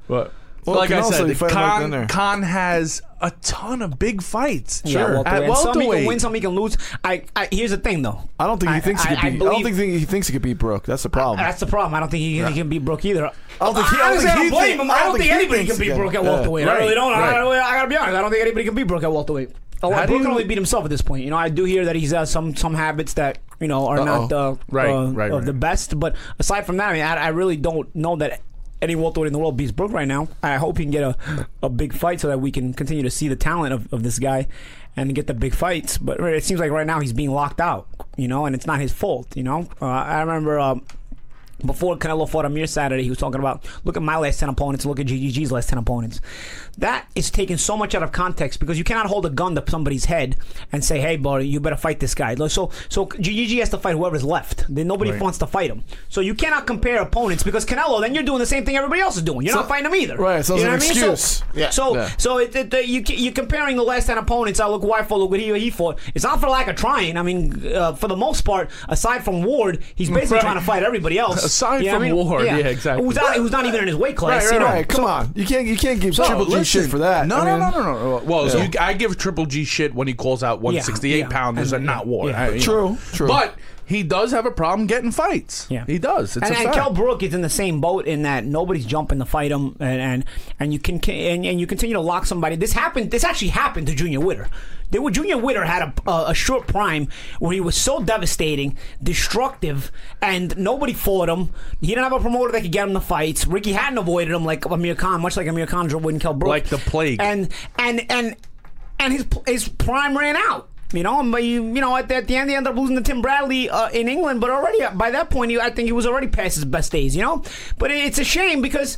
But Well, like I Canelo said said, he fought him right Khan, down. Khan has a ton of big fights. Yeah, welterweight. At And some he can win, some he can lose. I, I here's the thing though. I don't think he I- thinks he I- could I beat. I, don't think he thinks he could beat Brook. That's the problem. That's the problem. I don't think he, he can beat Brook either. I don't think he- I don't think he blame think- him. I I don't don't think think anybody can beat he. Brook at Yeah. welterweight. I really don't. I, right. I, I gotta be honest. I don't think anybody can beat Brook at welterweight. Oh, How do Brook can only beat himself at this point. You know, I do hear that he has some some habits that you know are not uh, Right, uh, right, of right. the best. But aside from that, I mean, I, I really don't know that any welterweight in the world beats Brook right now. I hope he can get a, a big fight so that we can continue to see the talent of, of this guy and get the big fights. But it seems like right now he's being locked out, you know, and it's not his fault, you know. Uh, I remember. Um, before Canelo fought Amir Saturday, he was talking about look at my last 10 opponents look at GGG's last 10 opponents. That is taken so much out of context because you cannot hold a gun to somebody's head and say, hey, buddy, you better fight this guy. So so GGG has to fight whoever's left. Then nobody Right. wants to fight him. So you cannot compare opponents because Canelo, then you're doing the same thing everybody else is doing. You're not fighting him either. right, so you it's know an what I mean? excuse. So, Yeah. so, Yeah. so it, it, you, you're comparing the last 10 opponents. I look who for look what he, he fought. It's not for lack of trying. I mean, uh, for the most part, aside from Ward, he's basically Right. trying to fight everybody else. aside You know from I mean? Ward, yeah, exactly. Who's not, who's not even in his weight class. Right, you right, know? right. Come on, you can't you can't give Triple G shit for that. No, I no, mean, no, no, no. Well, Yeah. you, I give Triple G shit when he calls out 168 yeah. pounders And- and not yeah, Ward. yeah. I- True, know. true. But he does have a problem getting fights. Yeah. he does. It's and, a and fact. Kell Brook is in the same boat in that nobody's jumping to fight him, and and, and you can and, and you continue to lock somebody. This happened. This actually happened to Junior Witter. There were Junior Witter had a, a, a short prime where he was so devastating, destructive, and nobody fought him. He didn't have a promoter that could get him the fights. Ricky Hatton avoided him like Amir Khan, much like Amir Khan avoided Kell Brook, Like the plague. And and and and his his prime ran out. You know, by- you, you know, at the, at the end, he ended up losing to Tim Bradley uh, in England. But already by that point, he, I think he was already past his best days. You know, but it's a shame because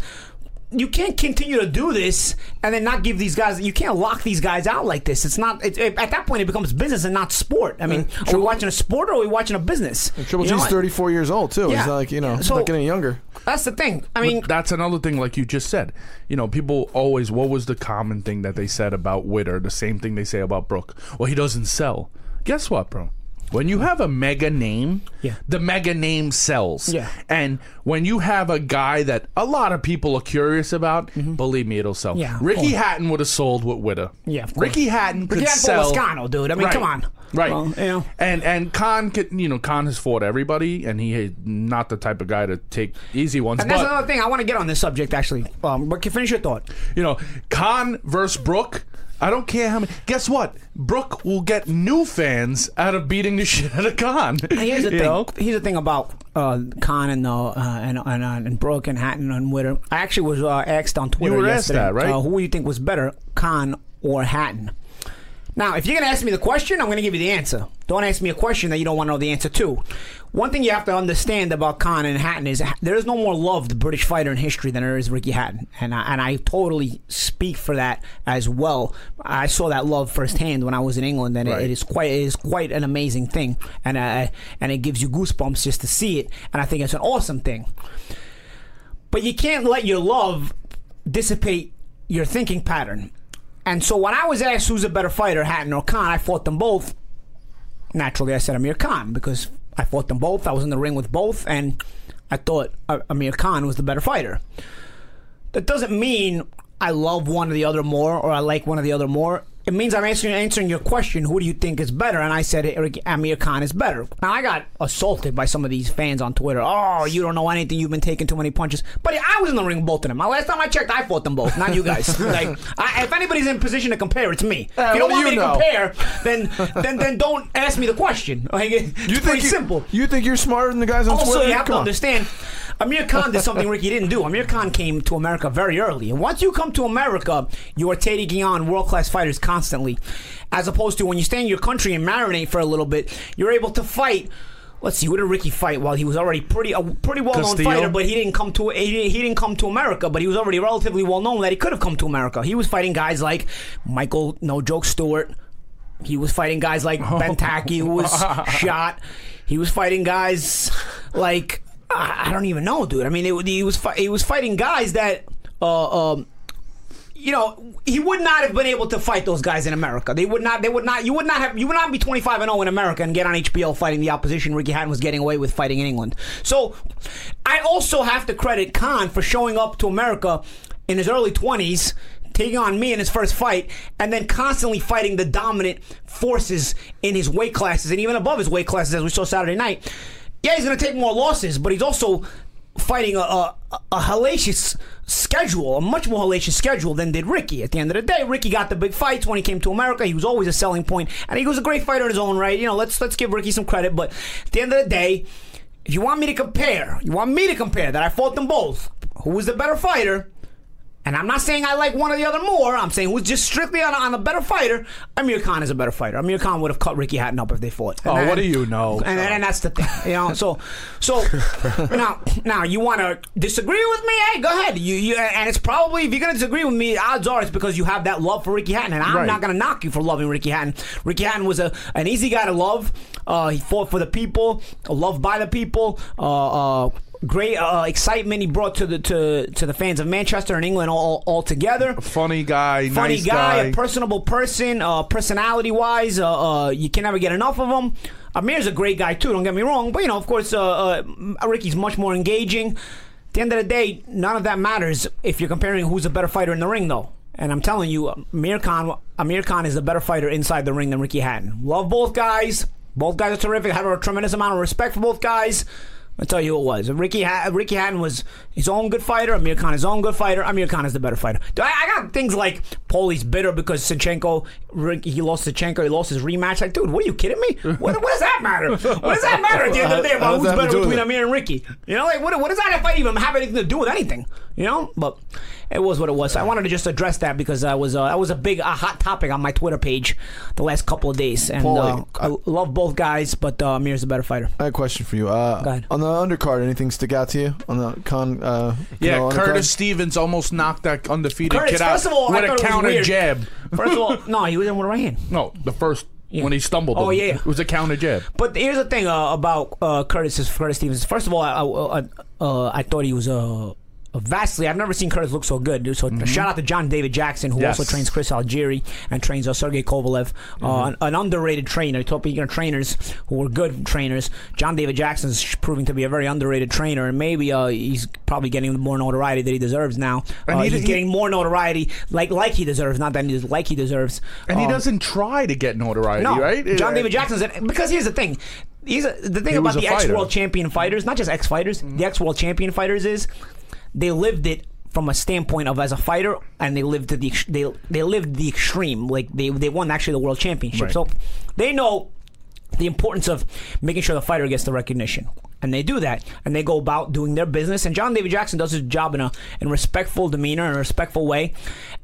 you can't continue to do this and then not give these guys. You can't lock these guys out like this. It's not. It, it- at that point, it becomes business and not sport. I mean, are we watching a sport or are we watching a business? Triple You G's what? 34 years old too. Yeah. He's like you know, he's So- not getting younger. That's the thing. I But mean, that's another thing, like you just said. You know, people always. What was the common thing that they said about Witter? The same thing they say about Brook. Well, he doesn't sell. Guess what, bro? When you have a mega name, Yeah. the mega name sells. Yeah. And when you have a guy that a lot of people are curious about, believe me, it'll sell. Mm-hmm. Yeah. Ricky. Hatton would have sold with Witter. Yeah. Ricky Hatton could Ricky Hatton sell. Lazcano, dude. I mean, Right. come on. Right. Well, you know. And and Khan could you know Khan has fought everybody, and he is not the type of guy to take easy ones. and that's another thing. I want to get on this subject actually. Um, but can finish your thought. you know, Khan versus Brook. I don't care how many. Guess what? Brook will get new fans out of beating the shit out of Khan. Here's the You thing. know? Here's the thing about uh, Khan and uh, and and, uh, and Brook and Hatton and Witter. I actually was uh, asked on Twitter were asked yesterday, that, right? Uh, who do you think was better, Khan or Hatton? Now, if you're going to ask me the question, I'm going to give you the answer. Don't ask me a question that you don't want to know the answer to. One thing you have to understand about Khan and Hatton is there is no more loved British fighter in history than there is Ricky Hatton, and I, and I totally speak for that as well. I saw that love firsthand when I was in England, and it- it is quite it is quite an amazing thing, and uh, and it gives you goosebumps just to see it, and I think it's an awesome thing. But you can't let your love dissipate your thinking pattern. And so when I was asked who's a better fighter, Hatton or Khan, I fought them both. Naturally, I said Amir Khan because I fought them both. I was in the ring with both, and I thought uh, Amir Khan was the better fighter. That doesn't mean I love one or the other more or I like one or the other more. It means I'm answering answering your question. Who do you think is better? And I said Eric Amir Khan is better. Now I got assaulted by some of these fans on Twitter. Oh, you don't know anything. You've been taking too many punches. But I was in the ring with both of them. My last time I checked, I fought them both, not you guys. like, I, if anybody's in position to compare, it's me. Uh, if you don't want do me you to know? compare, then then then don't ask me the question. Like, it's You pretty think you, simple. You think you're smarter than the guys on Also, Twitter? you have Come to on. understand, Amir Khan did something Ricky didn't do. Amir Khan came to America very early, and once you come to America, you are taking on world class fighters constantly, as opposed to when you stay in your country and marinate for a little bit. You're able to fight. Let's see, what did Ricky fight? While he was already pretty a pretty well known fighter, but he didn't come to he didn't, he didn't come to America. But he was already relatively well known that he could have come to America. He was fighting guys like Michael No Joke Stewart. He was fighting guys like Ben Tackie, who was shot. He was fighting guys like I I don't even know, dude. I mean, it, he was fi- he was fighting guys that, uh, um, you know, he would not have been able to fight those guys in America. They would not. They would not. You would not have. You would not be twenty five and zero in America and get on HBO fighting the opposition. Ricky Hatton was getting away with fighting in England. So, I also have to credit Khan for showing up to America in his early twenties. Taking on me in his first fight, and then constantly fighting the dominant forces in his weight classes and even above his weight classes, as we saw Saturday night yeah, he's going to take more losses, but he's also fighting a, a, a hellacious schedule, a much more hellacious schedule than did Ricky. At the end of the day, Ricky got the big fights when he came to America. He was always a selling point, and he was a great fighter in his own right. You know, let's let's give Ricky some credit, but at the end of the day, if you want me to compare, you want me to compare that I fought them both. Who was the better fighter? And I'm not saying I like one or the other more. I'm saying who's just strictly on, on a better fighter. Amir Khan is a better fighter. Amir Khan would have cut Ricky Hatton up if they fought. Oh, And- what do you know? And, and that's the thing, you know. So, so now, now you want to disagree with me? Hey, go ahead. You, you, and it's probably if you're gonna disagree with me, odds are it's because you have that love for Ricky Hatton, and I'm Right. not gonna knock you for loving Ricky Hatton. Ricky Hatton was a an easy guy to love. Uh, he fought for the people, loved by the people. Uh, uh, great uh, excitement he brought to the to to the fans of Manchester and England all all together. Funny guy, Funny nice guy, guy. a personable person, uh, personality wise, uh, uh, you can never get enough of him. Amir's a great guy too. Don't get me wrong, but you know, of course, uh, uh, Ricky's much more engaging. At the end of the day, none of that matters if you're comparing who's a better fighter in the ring, though. And I'm telling you, Amir Khan, Amir Khan is the better fighter inside the ring than Ricky Hatton. Love both guys. Both guys are terrific. Have a tremendous amount of respect for both guys. I'll tell you who it was. Ricky ha- Ricky Hatton was his own good fighter. Amir Khan his own good fighter. Amir Khan is the better fighter. I, I got things like Paulie's bitter because Senchenko, Ricky, he lost Senchenko, he lost his rematch. Like, dude, what are you kidding me? What, what does that matter? What does that matter at the end of the day about who's that have to better between? Amir and Ricky? You know, like what, what does that fight even have anything to do with anything? You know, but it was what it was. So I wanted to just address that because I was uh, that was a big a hot topic on my Twitter page the last couple of days, and Paulie, uh, I love both guys, but uh, Amir's a better fighter. I have a question for you. Uh, Go ahead. On the undercard, anything stick out to you on the Khan? Uh, yeah, Canelo undercard? Curtis Stevens almost knocked that undefeated Curtis, kid out first of all, with a thought it was counter weird. jab. First of all, no, he was in with a right hand. No, the first Yeah. when he stumbled. Oh, him, yeah. it was a counter jab. But here's the thing uh, about uh, Curtis Curtis Stevens. First of all, I I, I, uh, I thought he was uh, vastly. I've never seen Curtis look so good. Dude. So shout out to John David Jackson, who Mm-hmm. Yes. also trains Chris Algieri and trains uh, Sergey Kovalev, uh, Mm-hmm. an, an underrated trainer. Top you know, trainers who were good trainers. John David Jackson is proving to be a very underrated trainer, and maybe uh, he's probably getting more notoriety that he deserves now. And Uh, he- he's he- getting more notoriety, like like he deserves, not that he does, like he deserves. And he Um, doesn't try to get notoriety, no, right? John Uh, David Jackson's because here's the thing. He's a, the thing He about the ex world champion fighters, not just ex fighters, the ex world champion fighters is they lived it from a standpoint of as a fighter, and they lived to the they they lived the extreme. Like they they won actually the world championship, Right. so they know the importance of making sure the fighter gets the recognition. And they do that, and they go about doing their business. And John David Jackson does his job in a in respectful demeanor, in a respectful way,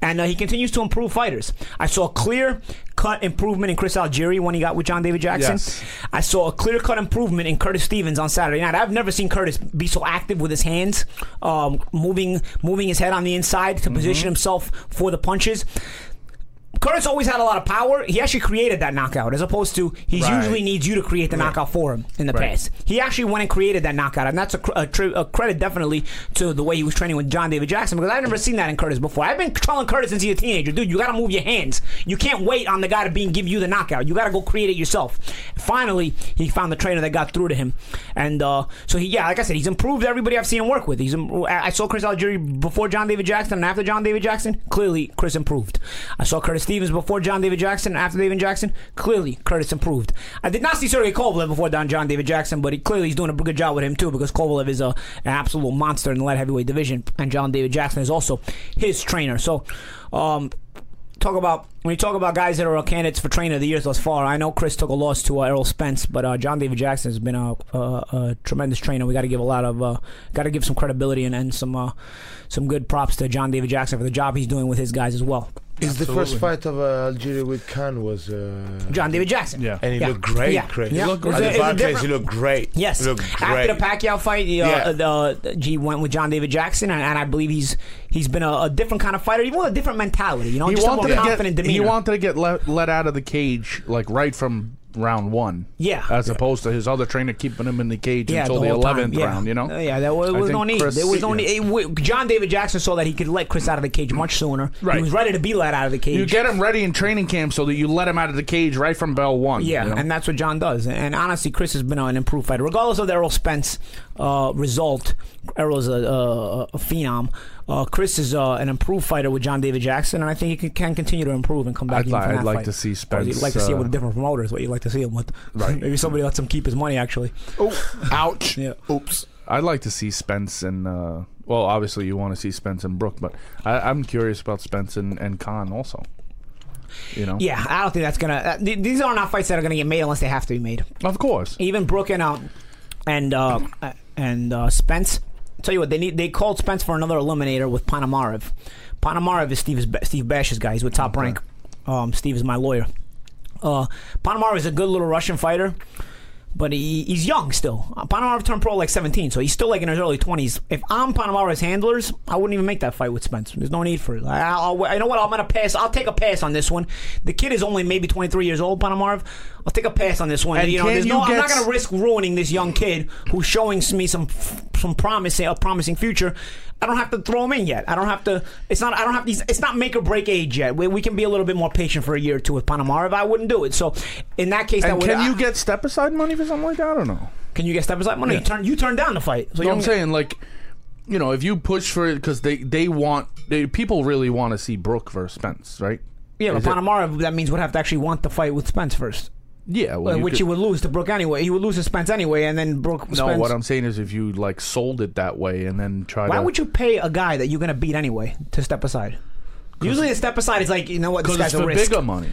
and uh, he continues to improve fighters. I saw a clear cut improvement in Chris Algieri when he got with John David Jackson. Yes. I saw a clear cut improvement in Curtis Stevens on Saturday night. I've never seen Curtis be so active with his hands, um, moving moving his head on the inside to position himself for the punches. Curtis always had a lot of power. He actually created that knockout, as opposed to he Right. usually needs you to create the knockout for him in the Right. past. He actually went and created that knockout, and that's a, a, tri- a credit definitely to the way he was training with John David Jackson because I've never seen that in Curtis before. I've been telling Curtis since he's a teenager, dude, you got to move your hands. You can't wait on the guy to be give you the knockout. You got to go create it yourself. Finally, he found the trainer that got through to him, and uh, so he, yeah, like I said, he's improved everybody I've seen him work with. He's I saw Chris Algieri before John David Jackson and after John David Jackson. Clearly, Chris improved. I saw Curtis Stevens before John David Jackson after David Jackson. Clearly, Curtis improved. I did not see Sergey Kovalev before Don John David Jackson, but he clearly he's doing a good job with him too because Kovalev is a, an absolute monster in the light heavyweight division, and John David Jackson is also his trainer. So. Um, talk about when you talk about guys that are candidates for trainer of the year thus far. I know Chris took a loss to uh, Errol Spence, but uh, John David Jackson has been a, a, a tremendous trainer. We got to give a lot of uh, got to give some credibility and, and some uh, some good props to John David Jackson for the job he's doing with his guys as well. Is the first fight of uh, Algieri with Khan was uh, John David Jackson. Yeah. and he Yeah. looked great, Yeah. Chris. Yeah. He It looked was a- At the Barclays, he looked great. Yes. he looked After the Pacquiao fight, he, uh, Yeah. the, he went with John David Jackson, and, and I believe he's he's been a, a different kind of fighter, even with a different mentality. You know, He just a more wanted to confident get. He wanted to get let, let out of the cage like right from round one. Yeah. As opposed to his other trainer keeping him in the cage Yeah, until the eleventh yeah. round. You know. Uh, yeah, there was, was no need. Chris- there was no yeah. need. it John David Jackson saw that he could let Chris out of the cage much sooner. Right. He was ready to be let out of the cage. You get him ready in training camp so that you let him out of the cage right from bell one. Yeah, you know? and that's what John does. And honestly, Chris has been an improved fighter, regardless of the Errol Spence uh, result. Errol's a, a, a phenom. Uh, Chris is uh, an improved fighter with John David Jackson, and I think he can, can continue to improve and come back. I'd li- I'd like fight. to see Spence, You'd like to see him uh, with a different promoter. Is what you'd like to see him with. Right. Maybe somebody lets him keep his money. Actually. Oh, ouch. Yeah. Oops. I'd like to see Spence and uh, well, obviously you want to see Spence and Brook, but I, I'm curious about Spence and, and Khan also. You know. Yeah, I don't think that's gonna. Uh, th- these are not fights that are gonna get made unless they have to be made. Of course. even Brook and uh, and uh, and uh, Spence. Tell you what, they need they called Spence for another eliminator with Ponomarev. Ponomarev is Steve Steve Bash's guy. He's with Top Rank. Um, Steve is my lawyer. Uh, Ponomarev is a good little Russian fighter, but he, he's young still. Uh, Ponomarev turned pro like 17, so he's still like in his early 20s. If I'm Ponomarev's handlers, I wouldn't even make that fight with Spence. There's no need for it. I, I'll, I know what? I'm gonna pass. I'll take a pass on this one. The kid is only maybe 23 years old, Ponomarev. I'll take a pass on this one. And you know, there's you no. I'm not gonna risk ruining this young kid who's showing me some some promise, a promising future, I don't have to throw him in yet. I don't have to. It's not. I don't have. These, it's not make or break age yet. We, we can be a little bit more patient for a year or two with Ponomarev. I wouldn't do it. So in that case, that And would. can you I- get step aside money for something like that? I don't know. Can you get step aside money? You turn. You turn down the fight. So you I'm saying? Like, you know, if you push for it because they they want they, people really want to see Brook versus Spence, right? Yeah, but Is Ponomarev, that means would have to actually want the fight with Spence first, Yeah, well, you which could- he would lose to Brook anyway. He would lose to Spence anyway, and then Brook. No, Spence, what I'm saying is if you like sold it that way and then try Why to would you pay a guy that you're gonna beat anyway to step aside? Usually, a step aside is like you know what this because guy's it's a for risk. bigger money.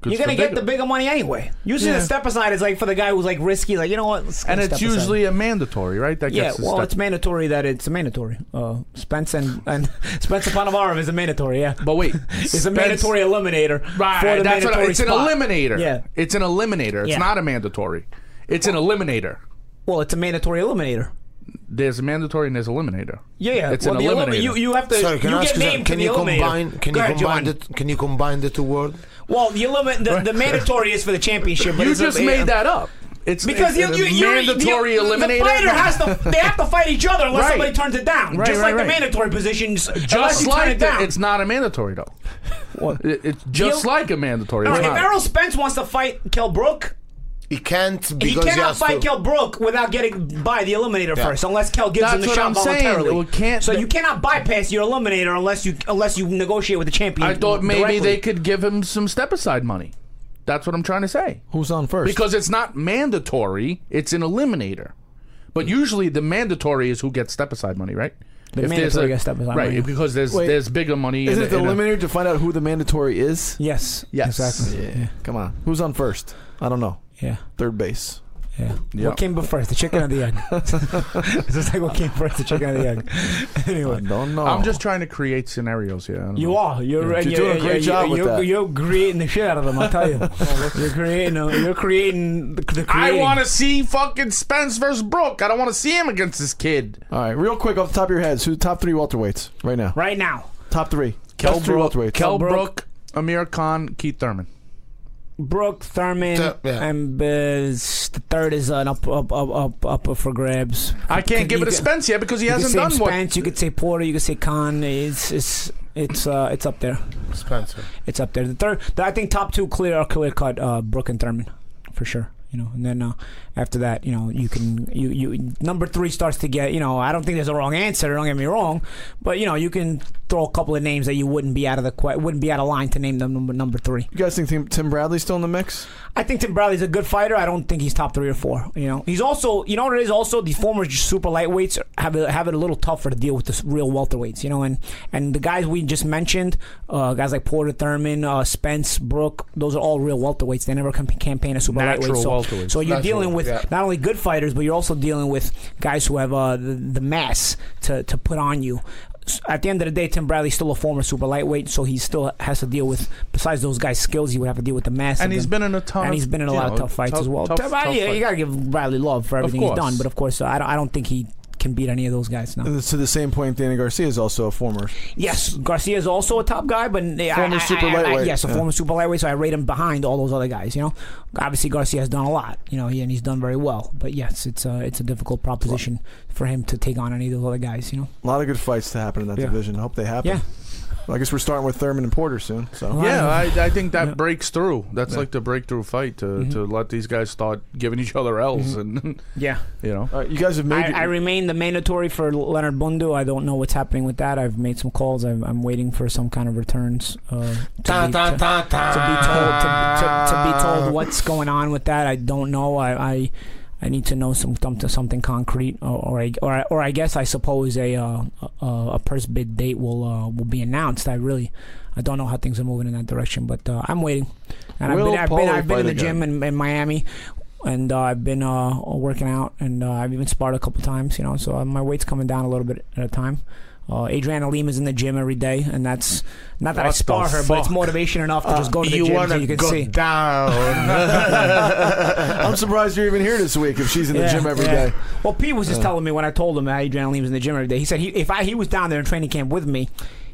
'Cause You're gonna get the bigger money anyway. Usually, Yeah. the step aside is like for the guy who's like risky, like you know what, let's and step it's aside. usually a mandatory, right? That Yeah, gets the well, step- it's mandatory that it's a mandatory. Uh, Spence and, and Spencer Ponomarev is a mandatory. Yeah, But wait, it's a Spence- mandatory eliminator Right, for the that's what I- mandatory it's spot. an eliminator. Yeah. it's an eliminator. It's Yeah. not a mandatory. It's an eliminator. Well, it's a mandatory eliminator. There's a mandatory and there's eliminator. Yeah, yeah. It's well, an the elim- eliminator. You, you have to. Sorry, can you I ask get you something? named Can the you eliminator. combine? Can Go you ahead, combine Giovanni. the? Can you combine the two words? Well, the, elimin- the, the mandatory is for the championship. But You it's a- just made that up. It's Because it's you, a you, mandatory you, eliminator. The fighter has to. They have to fight each other unless Right. somebody turns it down. Right, just right, like the mandatory positions. unless just turn like it down. It's not a mandatory though. What? It- it's just like a mandatory. Right, if. Errol Spence wants to fight Kell Brook, He can't he because he, cannot has fight to. Kell Brook without getting by the eliminator Yeah. first, unless Kell gives him That's the what shot I'm saying. voluntarily. Well, can't- so you cannot bypass your eliminator unless you unless you negotiate with the champion. I thought maybe directly. they could give him some step aside money. That's what I'm trying to say. Who's on first? Because it's not mandatory, it's an eliminator. But usually the mandatory is who gets step aside money, right? The there's mandatory gets step-aside money. right, money. because there's Wait. there's bigger money. Isn't in it the in a- eliminator to find out who the mandatory is? Yes. Yes. Exactly. Yeah. Come on. Who's on first? I don't know. Yeah. Third base. Yeah. Yeah. What came first, the chicken or the egg? it's just like what came first, the chicken or the egg. anyway. I Don't know. I'm just trying to create scenarios here. I don't You know. are. You're, You're you're, doing a great you're, job with you're, that. You're creating the shit out of them. I'll tell you. you're creating. uh, You're creating the, the I creating. want to see fucking Spence versus Brook. I don't want to see him against this kid. All right, real quick off the top of your heads, who's the top three welterweights right now? right now. Top three. Kell Best three Brook, welterweights. Kel Brooke. Brook, Amir Khan, Keith Thurman. Brook Thurman Th- yeah. and uh, the third is an up up up up up for grabs. I can't give it to could- Spence yet because he hasn't done what. Spence, you could say Porter, you could say Khan. It's it's it's uh it's up there. Spencer. It's up there. The third, the, I think top two clear are clear cut. Uh, Brook and Thurman, for sure. You know, and then uh, after that, you know, you can you you number three starts to get. You know, I don't think there's a wrong answer. Don't get me wrong, but you know, you can throw a couple of names that you wouldn't be out of the que- wouldn't be out of line to name them number number three. You guys think Tim, Tim Bradley's still in the mix? I think Tim Bradley's a good fighter. I don't think he's top three or four. You know, he's also you know what it is. Also, the former super lightweights have it, have it a little tougher to deal with the real welterweights. You know, and and the guys we just mentioned, uh, guys like Porter Thurman, uh, Spence, Brook, those are all real welterweights. They never can campaign a super Natural lightweight. So, welterweights. so you're Natural, dealing with yeah. not only good fighters, but you're also dealing with guys who have uh, the, the mass to to put on you. At the end of the day, Tim Bradley's still a former super lightweight, so he still has to deal with. Besides those guys' skills, he would have to deal with the mass. And he's been in a ton and he's been in a lot know, of tough fights tough- as well. tough- Tim Bradley, tough you got to give Bradley love for everything he's done, but of course, uh, I don't, I don't think he can beat any of those guys. No. And to the same point, Danny Garcia is also a former. Yes, Garcia is also a top guy, but I- Former I, super I- I- lightweight, yes, a yeah. former super lightweight. So I rate him behind all those other guys. You know, obviously Garcia has done a lot. You know, he, and he's done very well. But yes, it's a it's a difficult proposition for him to take on any of those other guys. You know. A lot of good fights to happen in that Yeah. division. I hope they happen. Yeah. Well, I guess we're starting with Thurman and Porter soon. So Yeah, I, I think that Yeah. breaks through. That's like the breakthrough fight to, Mm-hmm. to let these guys start giving each other L's, and Yeah. you know. All right, you guys have made. I, I remain the mandatory for Leonard Bundu. I don't know what's happening with that. I've made some calls. I'm, I'm waiting for some kind of returns uh, to, be, to, to be told to, to, to be told what's going on with that. I don't know. I I, I need to know some something something concrete, or or I, or, I, or I guess I suppose a uh, a, a purse bid date will uh, will be announced. I really I don't know how things are moving in that direction, but uh, I'm waiting. And Will I've been I've been, I've been in the gym in, in Miami and uh, I've been uh, working out, and uh, I've even sparred a couple times, you know. So uh, my weight's coming down a little bit at a time. Uh, Adriana Lima's in the gym every day, and that's not that I What the spar her, but it's fuck? motivation enough to just go to the you gym wanna so you can go see. down? I'm surprised you're even here this week if she's in the Yeah, gym every yeah. day. Well, Pete was just telling me when I told him that Adriana Lima's in the gym every day. He said he, if I, he was down there in training camp with me,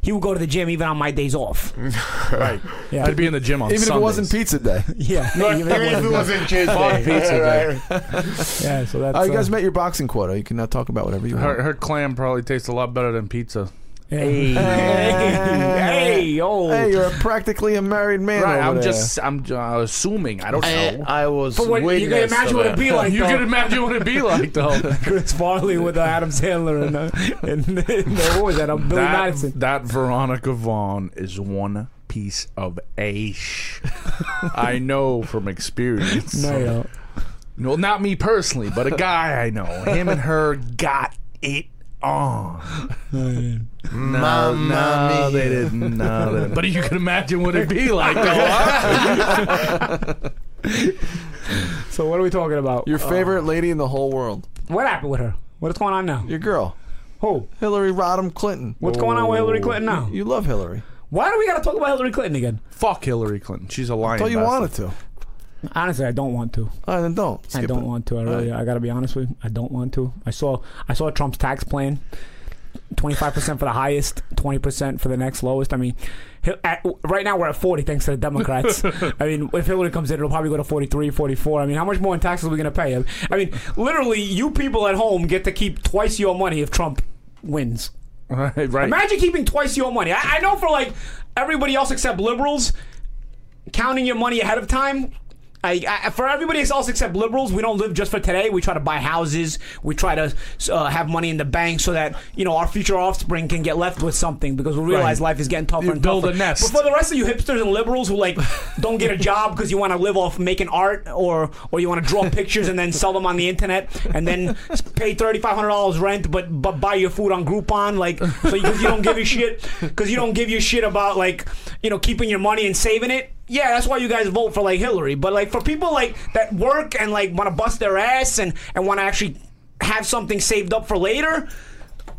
he would go to the gym even on my days off. Right. Yeah. I'd be in the gym on Even if it wasn't pizza day. Yeah, Even if it wasn't Tuesday. pizza day. yeah. So that's Oh, you uh, guys met your boxing quota. You can now talk about whatever you Her, want. her clam probably tastes a lot better than pizza. Hey, hey, yo. Hey, you're practically a married man. Right. over I'm there. just I'm uh, assuming. I don't I, know. I was But what, you can witness imagine of what it'd be like. you though. can imagine what it'd be like though. Chris Farley with uh, Adam Sandler and, uh, and, and uh, what was that? Uh, Billy that, Madison. that Veronica Vaughn is one piece of ash. I know from experience. No, yo. Well, not me personally, but a guy I know. Him and her got it on. no, Mamma no, they didn't. No, they didn't. But you can imagine what it'd be like, though. So what are we talking about? your uh, favorite lady in the whole world. What happened with her? What's going on now? Your girl, Who? Hillary Rodham Clinton. What's going on with Hillary oh, Clinton now? You love Hillary. Why do we got to talk about Hillary Clinton again? Fuck Hillary Clinton. She's a lying. I thought you bastard. wanted to. Honestly, I don't want to. All right, then don't. I don't it. want to. I really, I gotta be honest with you. I don't want to. I saw, I saw Trump's tax plan. Twenty five percent for the highest, twenty percent for the next lowest. I mean, at, right now we're at forty thanks to the Democrats. I mean, if Hillary comes in, it'll probably go to 43, 44. I mean, how much more in taxes are we gonna pay? I mean, literally, you people at home get to keep twice your money if Trump wins. Right, right. Imagine keeping twice your money. I, I know for like everybody else except liberals, counting your money ahead of time. I, I, for everybody else except liberals, we don't live just for today. We try to buy houses. We try to uh, have money in the bank so that you know our future offspring can get left with something because we realize Right. life is getting tougher You and build tougher. a nest. But for the rest of you hipsters and liberals who like don't get a job because you want to live off making art or or you want to draw pictures and then sell them on the internet and then pay thirty five hundred dollars rent but but buy your food on Groupon like so because you don't give a shit because you don't give your shit about like you know keeping your money and saving it. Yeah, that's why you guys vote for like Hillary. But like for people like that work and like want to bust their ass and and want to actually have something saved up for later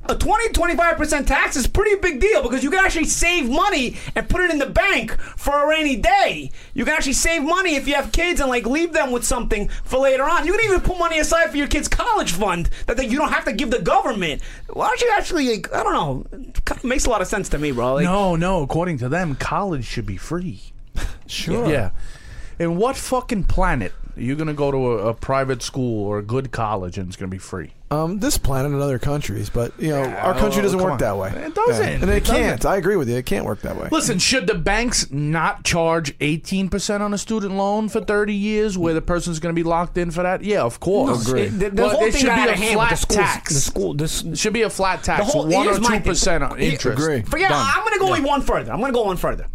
a 20 25% tax is pretty big deal because you can actually save money and put it in the bank for a rainy day. You can actually save money if you have kids and like leave them with something for later on. You can even put money aside for your kids' college fund that you don't have to give the government. Why don't you actually like, I don't know, it makes a lot of sense to me, bro. Like, No, no. According to them, college should be free. Sure. Yeah. In what fucking planet are you gonna go to a, a private school or a good college and it's gonna be free? Um, this planet and other countries, but you know, our country doesn't come work on. that way. It doesn't. and it, It doesn't. can't. I agree with you. It can't work that way. Listen, should the banks not charge 18% on a student loan for 30 years where the person's going to be locked in for that? Yeah, of course. it- the, the But whole it thing should got be out a of hand with flat the schools, tax. The school, this, It should be a flat tax, whole- 1 or here's my 2% on interest. Agree. Forget. Done. I'm going to go one further. I'm going to go one further.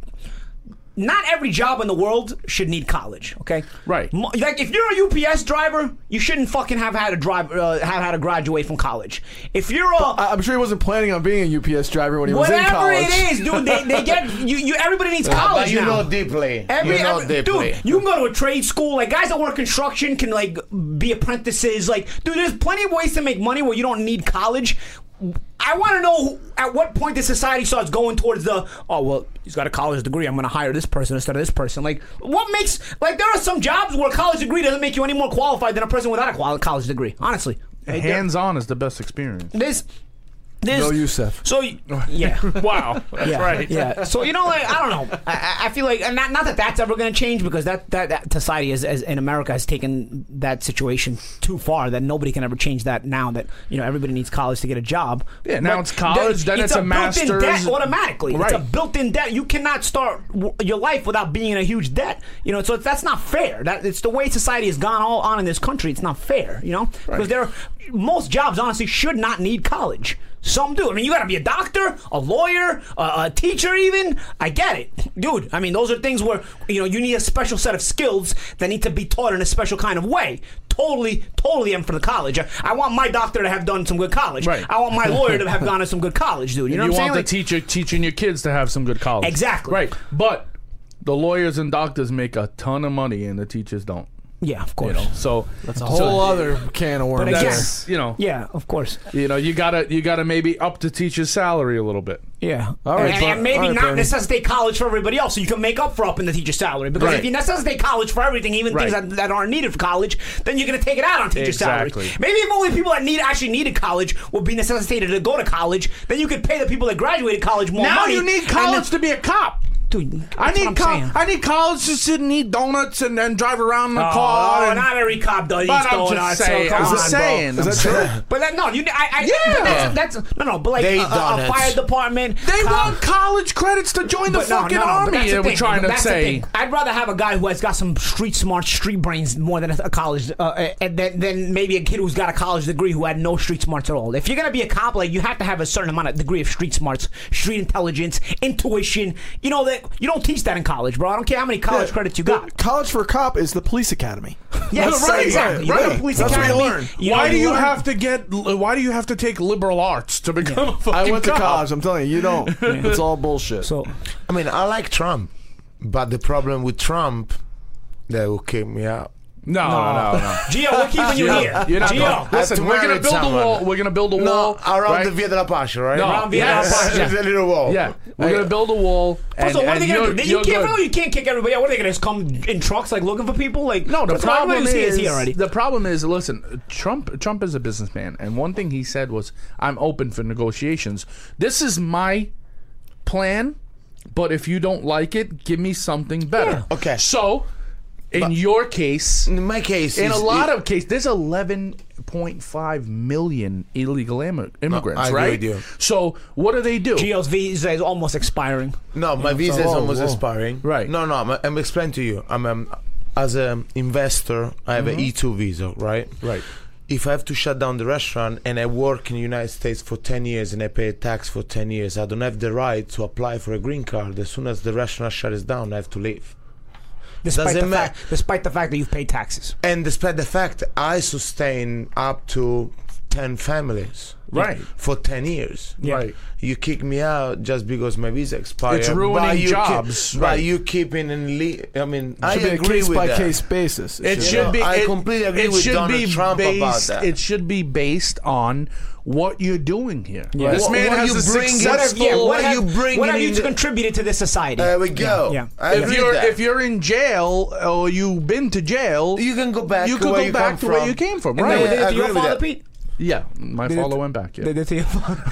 Not every job in the world should need college. Okay. Right. Like if you're a UPS driver, you shouldn't fucking have had to drive, uh, have had to graduate from college. If you're a I, I'm sure he wasn't planning on being a UPS driver when he was in college. whatever it is, dude, they, they get you. You everybody needs Uh, college but you now. know deeply. Every, you know every- deeply. dude, you can go to a trade school. Like guys that work construction can like be apprentices. Like, dude, there's plenty of ways to make money where you don't need college. I want to know who- at what point the society starts going towards the oh well he's got a college degree I'm going to hire this person instead of this person like what makes like there are some jobs where a college degree doesn't make you any more qualified than a person without a college degree honestly Hands on is the best experience. this this No, Youssef. so yeah Wow. That's yeah, right. Yeah. So you know, like I don't know. I- I, I feel like and not not that that's ever going to change because that that, that society is, has in America has taken that situation too far that nobody can ever change that now that you know everybody needs college to get a job. Yeah, now But it's college, then it's a built-in debt automatically. Right. It's a built-in debt. You cannot start w- your life without being in a huge debt. You know, so that's not fair. That it's the way society has gone all on in this country. It's not fair. You know, because there are, most jobs honestly should not need college. Some do. I mean, you got to be a doctor, a lawyer, a, a teacher, even. I get it, dude. I mean, those are things where you know you need a special set of skills that need to be taught in a special kind of way. Totally, totally, am for the college. I, I want my doctor to have done some good college. Right. I want my lawyer to have gone to some good college, dude. You know you what I'm want saying? the teacher teaching your kids to have some good college. Exactly. Right. But the lawyers and doctors make a ton of money and the teachers don't. Yeah, of course. You course. know, so That's a whole other can of worms. But again- you know, Yeah, of course. you know, you gotta you gotta maybe up the teacher's salary a little bit. Yeah. All right, and, Ber- and maybe all right, not Bernie. necessitate college for everybody else, so you can make up for up in the teacher's salary. Because Right. if you necessitate college for everything, even things that, that aren't needed for college, then you're going to take it out on teacher's Exactly. salary. Maybe if only people that need actually needed college would be necessitated to go to college, then you could pay the people that graduated college more now money. you need college then- to be a cop. Dude, I need what I'm co- I need college to sit and eat donuts and then drive around in the Oh, car. Oh, and- not every cop does eat But I'm donuts. just so saying. come I'm on, just bro. saying. Is that true? But that, no, you. I, I, Yeah. but that's, that's no, no. But like They uh, uh, a, a, a fire department. They cop- want college credits to join the no, fucking no, no, army. that's the We're thing. trying to That's the say. thing. I'd rather have a guy who has got some street smart, street brains more than a, a college, uh, uh and then than maybe a kid who's got a college degree who had no street smarts at all. If you're gonna be a cop, like you have to have a certain amount of degree of street smarts, street intelligence, intuition. You know that you don't teach that in college, bro. I don't care how many college Yeah. credits you The got. College for a cop is the police academy. Yes, right, exactly. You right, go to right. police That's what you academy. learn. you why know, do you learn- have to get? Why do you have to take liberal arts to become a fucking I went to cop? college. I'm telling you, you don't. It's all bullshit. So I mean, I like Trump, but the problem with Trump, that will kick me out. No, no, no, no. Gio, we're keeping you here. You're not Gio, going. Listen, to we're gonna build a wall. We're gonna build a wall No, around right? the Via della Pace, right? No, Around Via yes. della Pace. There's a little wall. Yeah, we're gonna build a wall. And, so what are they gonna do? You you're can't, good. really, you can't kick everybody out. What are they gonna just come in trucks like looking for people? Like No, the what's problem is is here already. the problem is listen, Trump Trump is a businessman, and one thing he said was, "I'm open for negotiations." This is my plan, but if you don't like it, give me something better. Yeah. Okay. So, in your case, In my case, in a lot it- of cases, there's 11.5 million illegal immi- immigrants, I agree right? with you. So, what do they do? Gio's visa is almost expiring. No, my visa is whoa, almost whoa. expiring. Right. No, no. I'm, I'm explaining to you. I'm um, as an investor. I have an E2 visa, right? Right. If I have to shut down the restaurant and I work in the United States for 10 years and I pay tax for 10 years, I don't have the right to apply for a green card. As soon as the restaurant shuts down, I have to leave. Despite Doesn't the fact, despite the fact that you've paid taxes. And despite the fact I sustain up to 10 families. Right. For 10 years. Right. You kick me out just because my visa expired. It's ruining by you keep- jobs, by right. you keeping in le- I mean, I should be a agree case with by that. case basis. It should should be. be. I completely agree it with should Donald be Trump about based, that. It should be based on what you're doing here. This What- man what has you a bring- successful. what have- yeah, what what have, you bring what have you the- contributed to this society? There we go. Yeah. I if agree you're with that. if you're in jail or you've been to jail, you can go back. you to could where go you back come to where you came from, And right? they did it I to your father. Pete? Yeah, my Did father went back. Yeah. They did to your father.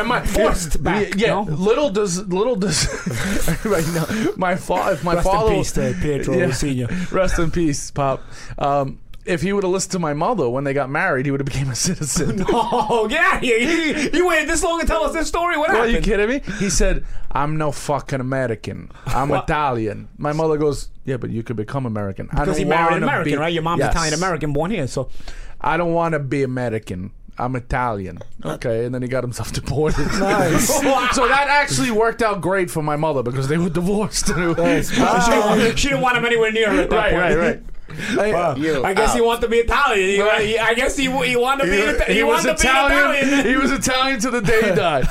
and my Forced back, Yeah, no? little does little does right now. My father, if my Rest in peace to Pietro Senior. Rest in peace, pop. Um, if he would have listened to my mother when they got married, he would have became a citizen. Oh, get out here. You, you waited this long to tell us this story? What Are happened? you kidding me? He said, "I'm no fucking American. I'm What? Italian." My mother goes, "Yeah, but you could become American." I Because don't he married an American, be- right? Your mom's Yes. Italian American, born here. So I don't want to be American. I'm Italian. Okay, and then he got himself deported. Nice. so that actually worked out great for my mother because they were divorced. she, didn't, she didn't want him anywhere near her at that right, point. right, right. Hey, You I guess he out. wanted to be Italian. He, Right. he- I guess he, he wanted to be. Ita- he, He was wanted to be Italian. Italian. He was Italian to the day he died.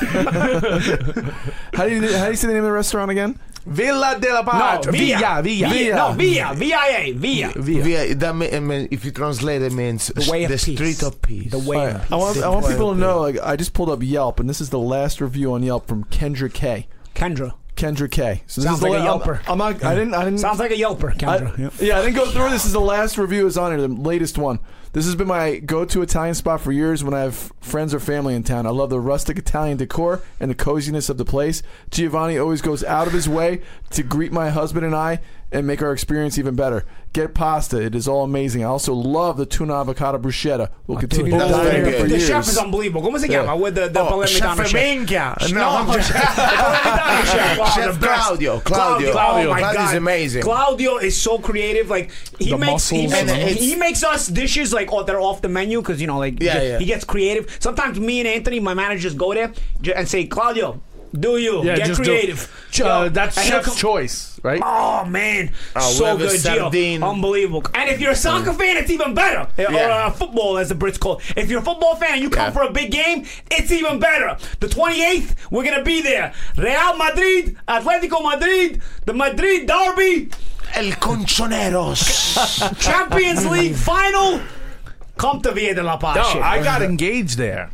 how do you how do you say the name of the restaurant again? Villa della No, Pace. via, Villa, Villa. via, no, via, V-I-A, via. Via, that mean, I mean, if you translate it means The way of the peace. street of peace. The way of peace. I want I want people to know. Like I just pulled up Yelp, and this is the last review on Yelp from Kendra K. Kendra. Kendra K. So this Sounds is the like a la- I'm- Yelper. I'm, not. I didn't. I didn't. Sounds like a Yelper, Kendra. Yeah. yeah, I didn't go through. This is the last review is on here, the latest one. This has been my go-to Italian spot for years when I have friends or family in town. I love the rustic Italian decor and the coziness of the place. Giovanni always goes out of his way to greet my husband and I and make our experience even better. Get pasta; it is all amazing. I also love the tuna avocado bruschetta. We'll continue to that's dine very here good. for The years. chef is unbelievable. ¿Cómo se llama? With the, the Oh, Palermitano Chef chef. No, No, chef. Palermitano chef. Oh, Chef the. Claudio, Claudio. Oh, oh my Claudio's god, amazing. Claudio is so creative. Like he The makes he makes, he makes us dishes like oh, they're off the menu because you know like Yeah, he, yeah. he gets creative. Sometimes me and Anthony, my managers, go there and say Claudio. Do you? Yeah, Get just do- creative. Ch- uh, that's and he'll chef's come- choice, right? Oh man, Oh, so have good, Gio. sardine. Unbelievable. And if you're a soccer fan, it's even better. Or Yeah. uh, football, as the Brits call. it. If you're a football fan, you come Yeah. for a big game. It's even better. The 28th, we're gonna be there. Real Madrid, Atletico Madrid, the Madrid Derby, El Conchoneros. Champions League final. Come to Via de la Paz. No. I got engaged there.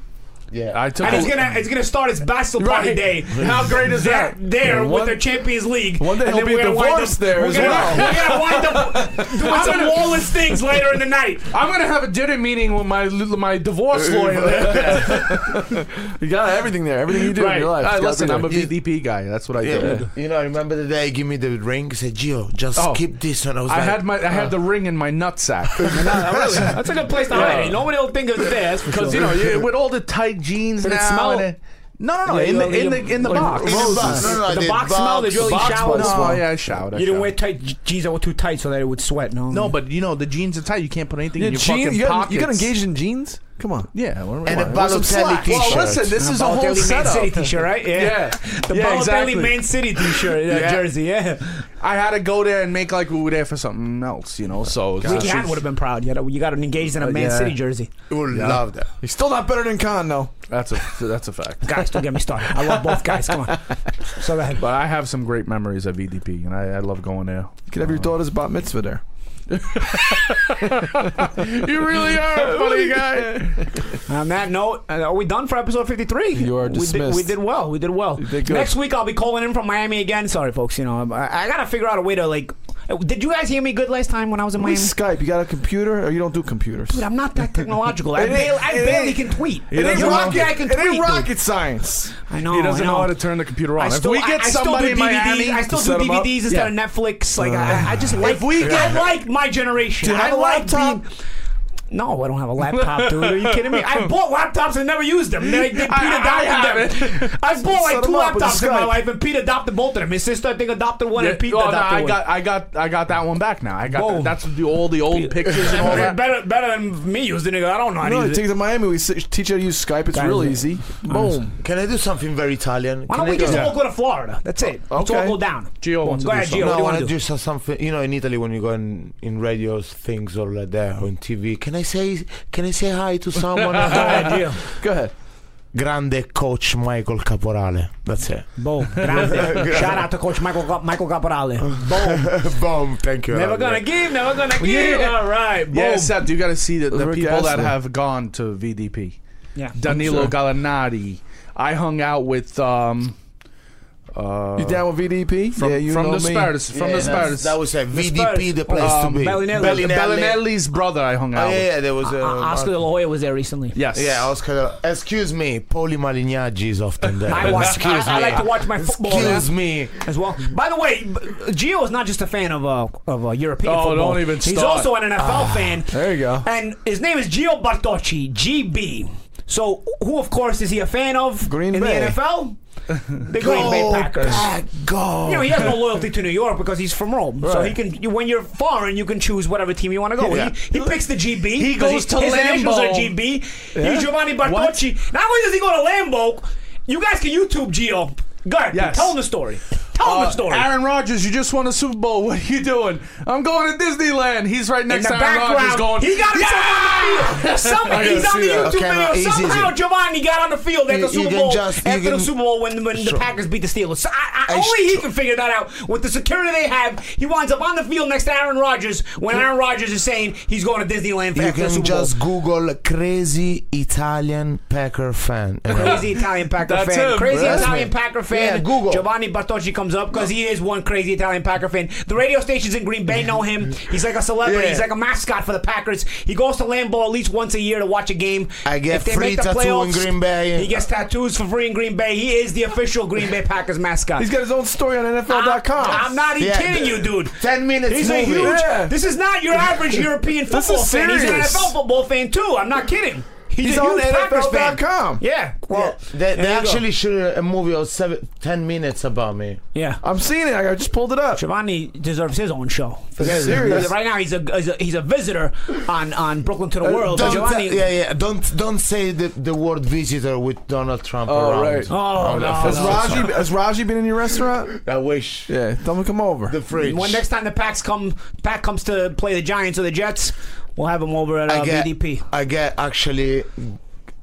Yeah. I took and it's gonna it's gonna start its bachelor party Right. day. How great is There, that? there Yeah, with one- the Champions League. one day And he'll then be we're gonna wind divorced up- there we're as gonna, well. We're gonna wind up doing some lawless things later in the night. I'm gonna have a dinner meeting with my my divorce lawyer. there. You got everything there. Everything you do in right. your life. Hey, It's gotta listen, be I'm a there. VDP guy. That's what I Yeah. do. You know, I remember the day he gave me the ring. He said, Gio, just Oh. keep this And I was I like, had my I had uh. the ring in my nutsack That's a good place to hide it. Nobody will think it's there. because you know you, with all the tight jeans Did it now. smell? and it- no, no, no, Yeah, in you the know, in the in the like box. In the box. No, no, I the did box smell. Did you really box shower? was- No, yeah, I showered. I You didn't wear showered. tight jeans that were too tight so that it would sweat. No, No, but you know the jeans are tight. You can't put anything Yeah, in your jeans, fucking you, got, pockets. you got engaged in jeans? Come on. Yeah, well, and a well, some Balotelli slack. t-shirt. well, listen, this is a whole Balotelli Man. City t-shirt, right? Yeah. Yeah. The Yeah, Balotelli exactly. Man City t-shirt, uh, Yeah. jersey. Yeah. I had to go there and make like we were there for something else, you know. So it's Ricky Hatton would have been proud. You got, you got engaged in a Man yeah. City jersey. You would love that. He's still not better than Khan, though. that's a that's a fact. Guys, don't get me started. I love both guys. Come on. So go ahead. But I have some great memories of VDP, and I, I love going there. You could have your daughter's bat mitzvah there. You really are a funny guy. On that note, uh, are we done for episode 53? You are We did, dismissed. we did well. We did well. did. Next week, I'll be calling in from Miami again. Sorry, folks. You know, I, I got to figure out a way to, like. Uh, Did you guys hear me good last time when I was in We Miami? Skype. You got a computer, or you don't do computers? Dude, I'm not that technological. I It barely, I barely can tweet. It ain't rocket, I can it tweet. ain't rocket science. I know. He doesn't I know. know how to turn the computer on. I if we get I, I still somebody do in DVDs. Miami, I still set do 'em up? DVDs instead Yeah. of Netflix. Like I, I just like. we get- I like my generation. Do you have I a like laptop? being- No, I don't have a laptop, dude. Are you kidding me? I bought laptops and never used them. They, they, Pete I- I adopted them. I bought like Set two 'em up with laptops in my Skype. life, and Pete adopted both of them. His sister, I think, adopted one, and Pete oh, no, adopted I one. got, I got, I got that one back now. I got Boom. that, that's the all the old pictures and all that. better, better than me using it. I don't know how to No, you use take it. it to Miami. We s- teach you how to use Skype. It's real easy. Boom. Can I do something very Italian? Why don't we just go- all go to Florida? That's it. Let's all Okay. go down. Gio Boom. wants to Go do ahead, something. Gio. No, What I you want want to to do? do so- something. You know, in Italy, when you go in, in radios, things or like that, or in TV, can I say, can I say hi to someone? Go ahead, Gio. Go ahead. Grande coach Michael Caporale. That's it. Boom. Grande. Shout out to Coach Michael Cap- Michael Caporale. Boom. Boom. Thank you. Never gonna give, never gonna give. Yeah. All right. Boom. Yeah, Seth, you got to see the, the Rick people that Astley. have gone to VDP. Yeah. Danilo sure. Gallinari. I hung out with um, uh, You down with VDP? from, yeah, you from know the me. Spurs. From Yeah, the that's- Spurs. That was a VDP, Spurs. the place Um, to be. Belinelli. Belinelli's brother. I hung Oh, out yeah, with. yeah, there was a. Uh, Oscar De La Hoya was there recently. Yes. Yeah, Oscar. Excuse me, Paulie Malignaggi is often there. I, watch, Excuse I, I like to watch my football Excuse there me. as well. By the way, b- Gio is not just a fan of uh, of uh, European Oh, football. don't even Start. He's also an NFL fan. There you go. And his name is Gio Bartocci, GB. So, who, of course, is he a fan of Green in Bay. the NFL? The Green Bay Packers. Ah, Pack, go. You know, he has no loyalty to New York because he's from Rome. So he can. You, when you're foreign, you can choose whatever team you want to go. Yeah. He, he picks the GB. He goes to his initials are Lambeau. GB. He's Giovanni Bartocci. Not only does he go to Lambeau, you guys can YouTube Gio. Go ahead. Yes. Tell him the story. Tell him Uh, the story. Aaron Rodgers, you just won a Super Bowl. What are you doing? I'm going to Disneyland. He's right next to Aaron Rodgers going, he got himself on the field. Some, he's on the. YouTube Okay, video. easy, Somehow easy. Giovanni got on the field after the you Super can Bowl. just- you after the Super Bowl when, when the Packers beat the Steelers. So I, I, I only he can figure that out. With the security they have, he winds up on the field next to Aaron Rodgers when Aaron Rodgers is saying he's going to Disneyland for You after the can just Google crazy Italian Packer fan. And Crazy Italian Packer That's fan. him, Crazy that's Italian me. Packer fan. Yeah, Google. Giovanni Bartocci comes up because he is one crazy Italian Packer fan. The radio stations in Green Bay know him. He's like a celebrity. Yeah. He's like a mascot for the Packers. He goes to Lambeau at least once a year to watch a game. I get If they free make the tattoo in Green Bay. He gets tattoos for free in Green Bay. He is the official Green Bay Packers mascot. He's got his own story on NFL.com. I'm not even Yeah, kidding the- you, dude. 10 minutes He's a huge. Yeah. This is not your average European football is fan. He's an serious. NFL football fan too. I'm not kidding. He's, He's on huge Packers fan. NFL.com. Yeah. Well, they, they you go. actually shot a movie of seven, 10 minutes about me. Yeah. I'm seeing it. I just pulled it up. Giovanni deserves his own show. Serious? Right now, he's a, he's a he's a visitor on, on Brooklyn to the World. Uh, Don't, Giovanni, yeah, yeah. Don't don't say the, the word visitor with Donald Trump Oh, around. right. Oh, no, Has no. Raji has Raji been in your restaurant? I wish. Yeah, tell him to come over. The fridge. When next time the Packs come, Pack comes to play the Giants or the Jets, we'll have him over at uh, I get, BDP. I get actually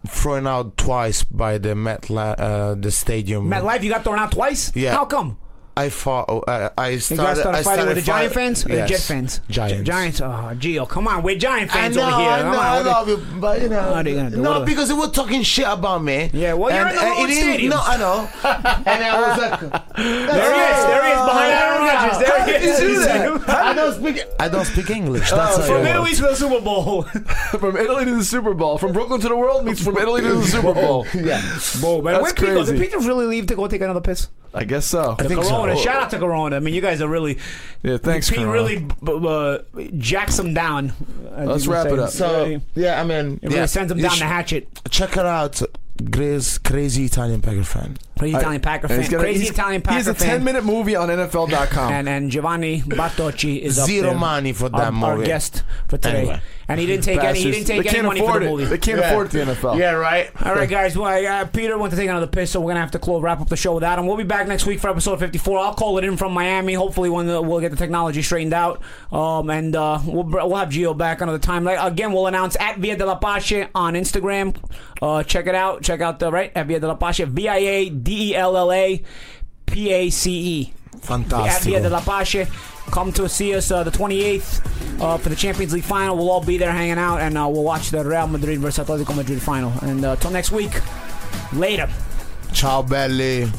thrown out twice by the Met uh, the stadium. MetLife, you got thrown out twice. Yeah. How come? I fought. Uh, I You started. guys started I fighting with the started Giant fight- fans or Yes. the Jet fans? Giants. Giants. Oh, Gio, come on, we're Giant fans know, over here. I Come know, on, I love you, but you know, What are you gonna do? What no, are- because they were talking shit about me. Yeah, well, you're in the wrong stadium. No, I know. and I was like, There he is. There he is behind Aaron Rodgers. There he is. you do that? I don't speak. I don't speak English. That's how From it Italy works. to the Super Bowl. from Italy to the Super Bowl. From Brooklyn to the world meets from Italy to the Super Bowl. Yeah. Boom, man. That's Where'd Pete crazy. Did Peter really leave to go take another piss? I guess so. I think so. Corona. Shout out to Corona. I mean, you guys are really. Yeah, thanks, Pete Corona. really b- uh, jacks them down. as Let's wrap say. it up. So yeah, I mean, It really sends them down sh- the hatchet. Check her out, Grace, crazy Italian Packer fan. Crazy Italian Packer fan. he's got a- Crazy he's- Italian He Packer has a 10 minute movie on NFL.com. and and Giovanni Battocci is up Zero there. money for our, that our movie. guest for today. Anyway. And he didn't take any. He didn't take they any money for afford the it. movie. They can't afford the NFL. Yeah, right. All right, guys. Well, uh, Peter went to take another piss, so we're gonna have to close, wrap up the show without him. We'll be back next week for episode 54. I'll call it in from Miami. Hopefully, when the, we'll get the technology straightened out, um, and uh, we'll br- we'll have Gio back another time. Like again, we'll announce at Via della Pace on Instagram. Uh, check it out. Check out the right at Via della Pace. V I A D E L L A P A C E. Fantastic. At Via de Fantastic. la Pace. Come to see us uh, the 28th uh, for the Champions League final. We'll all be there hanging out, and uh, we'll watch the Real Madrid versus Atletico Madrid final. And till next week, later. Ciao, belly.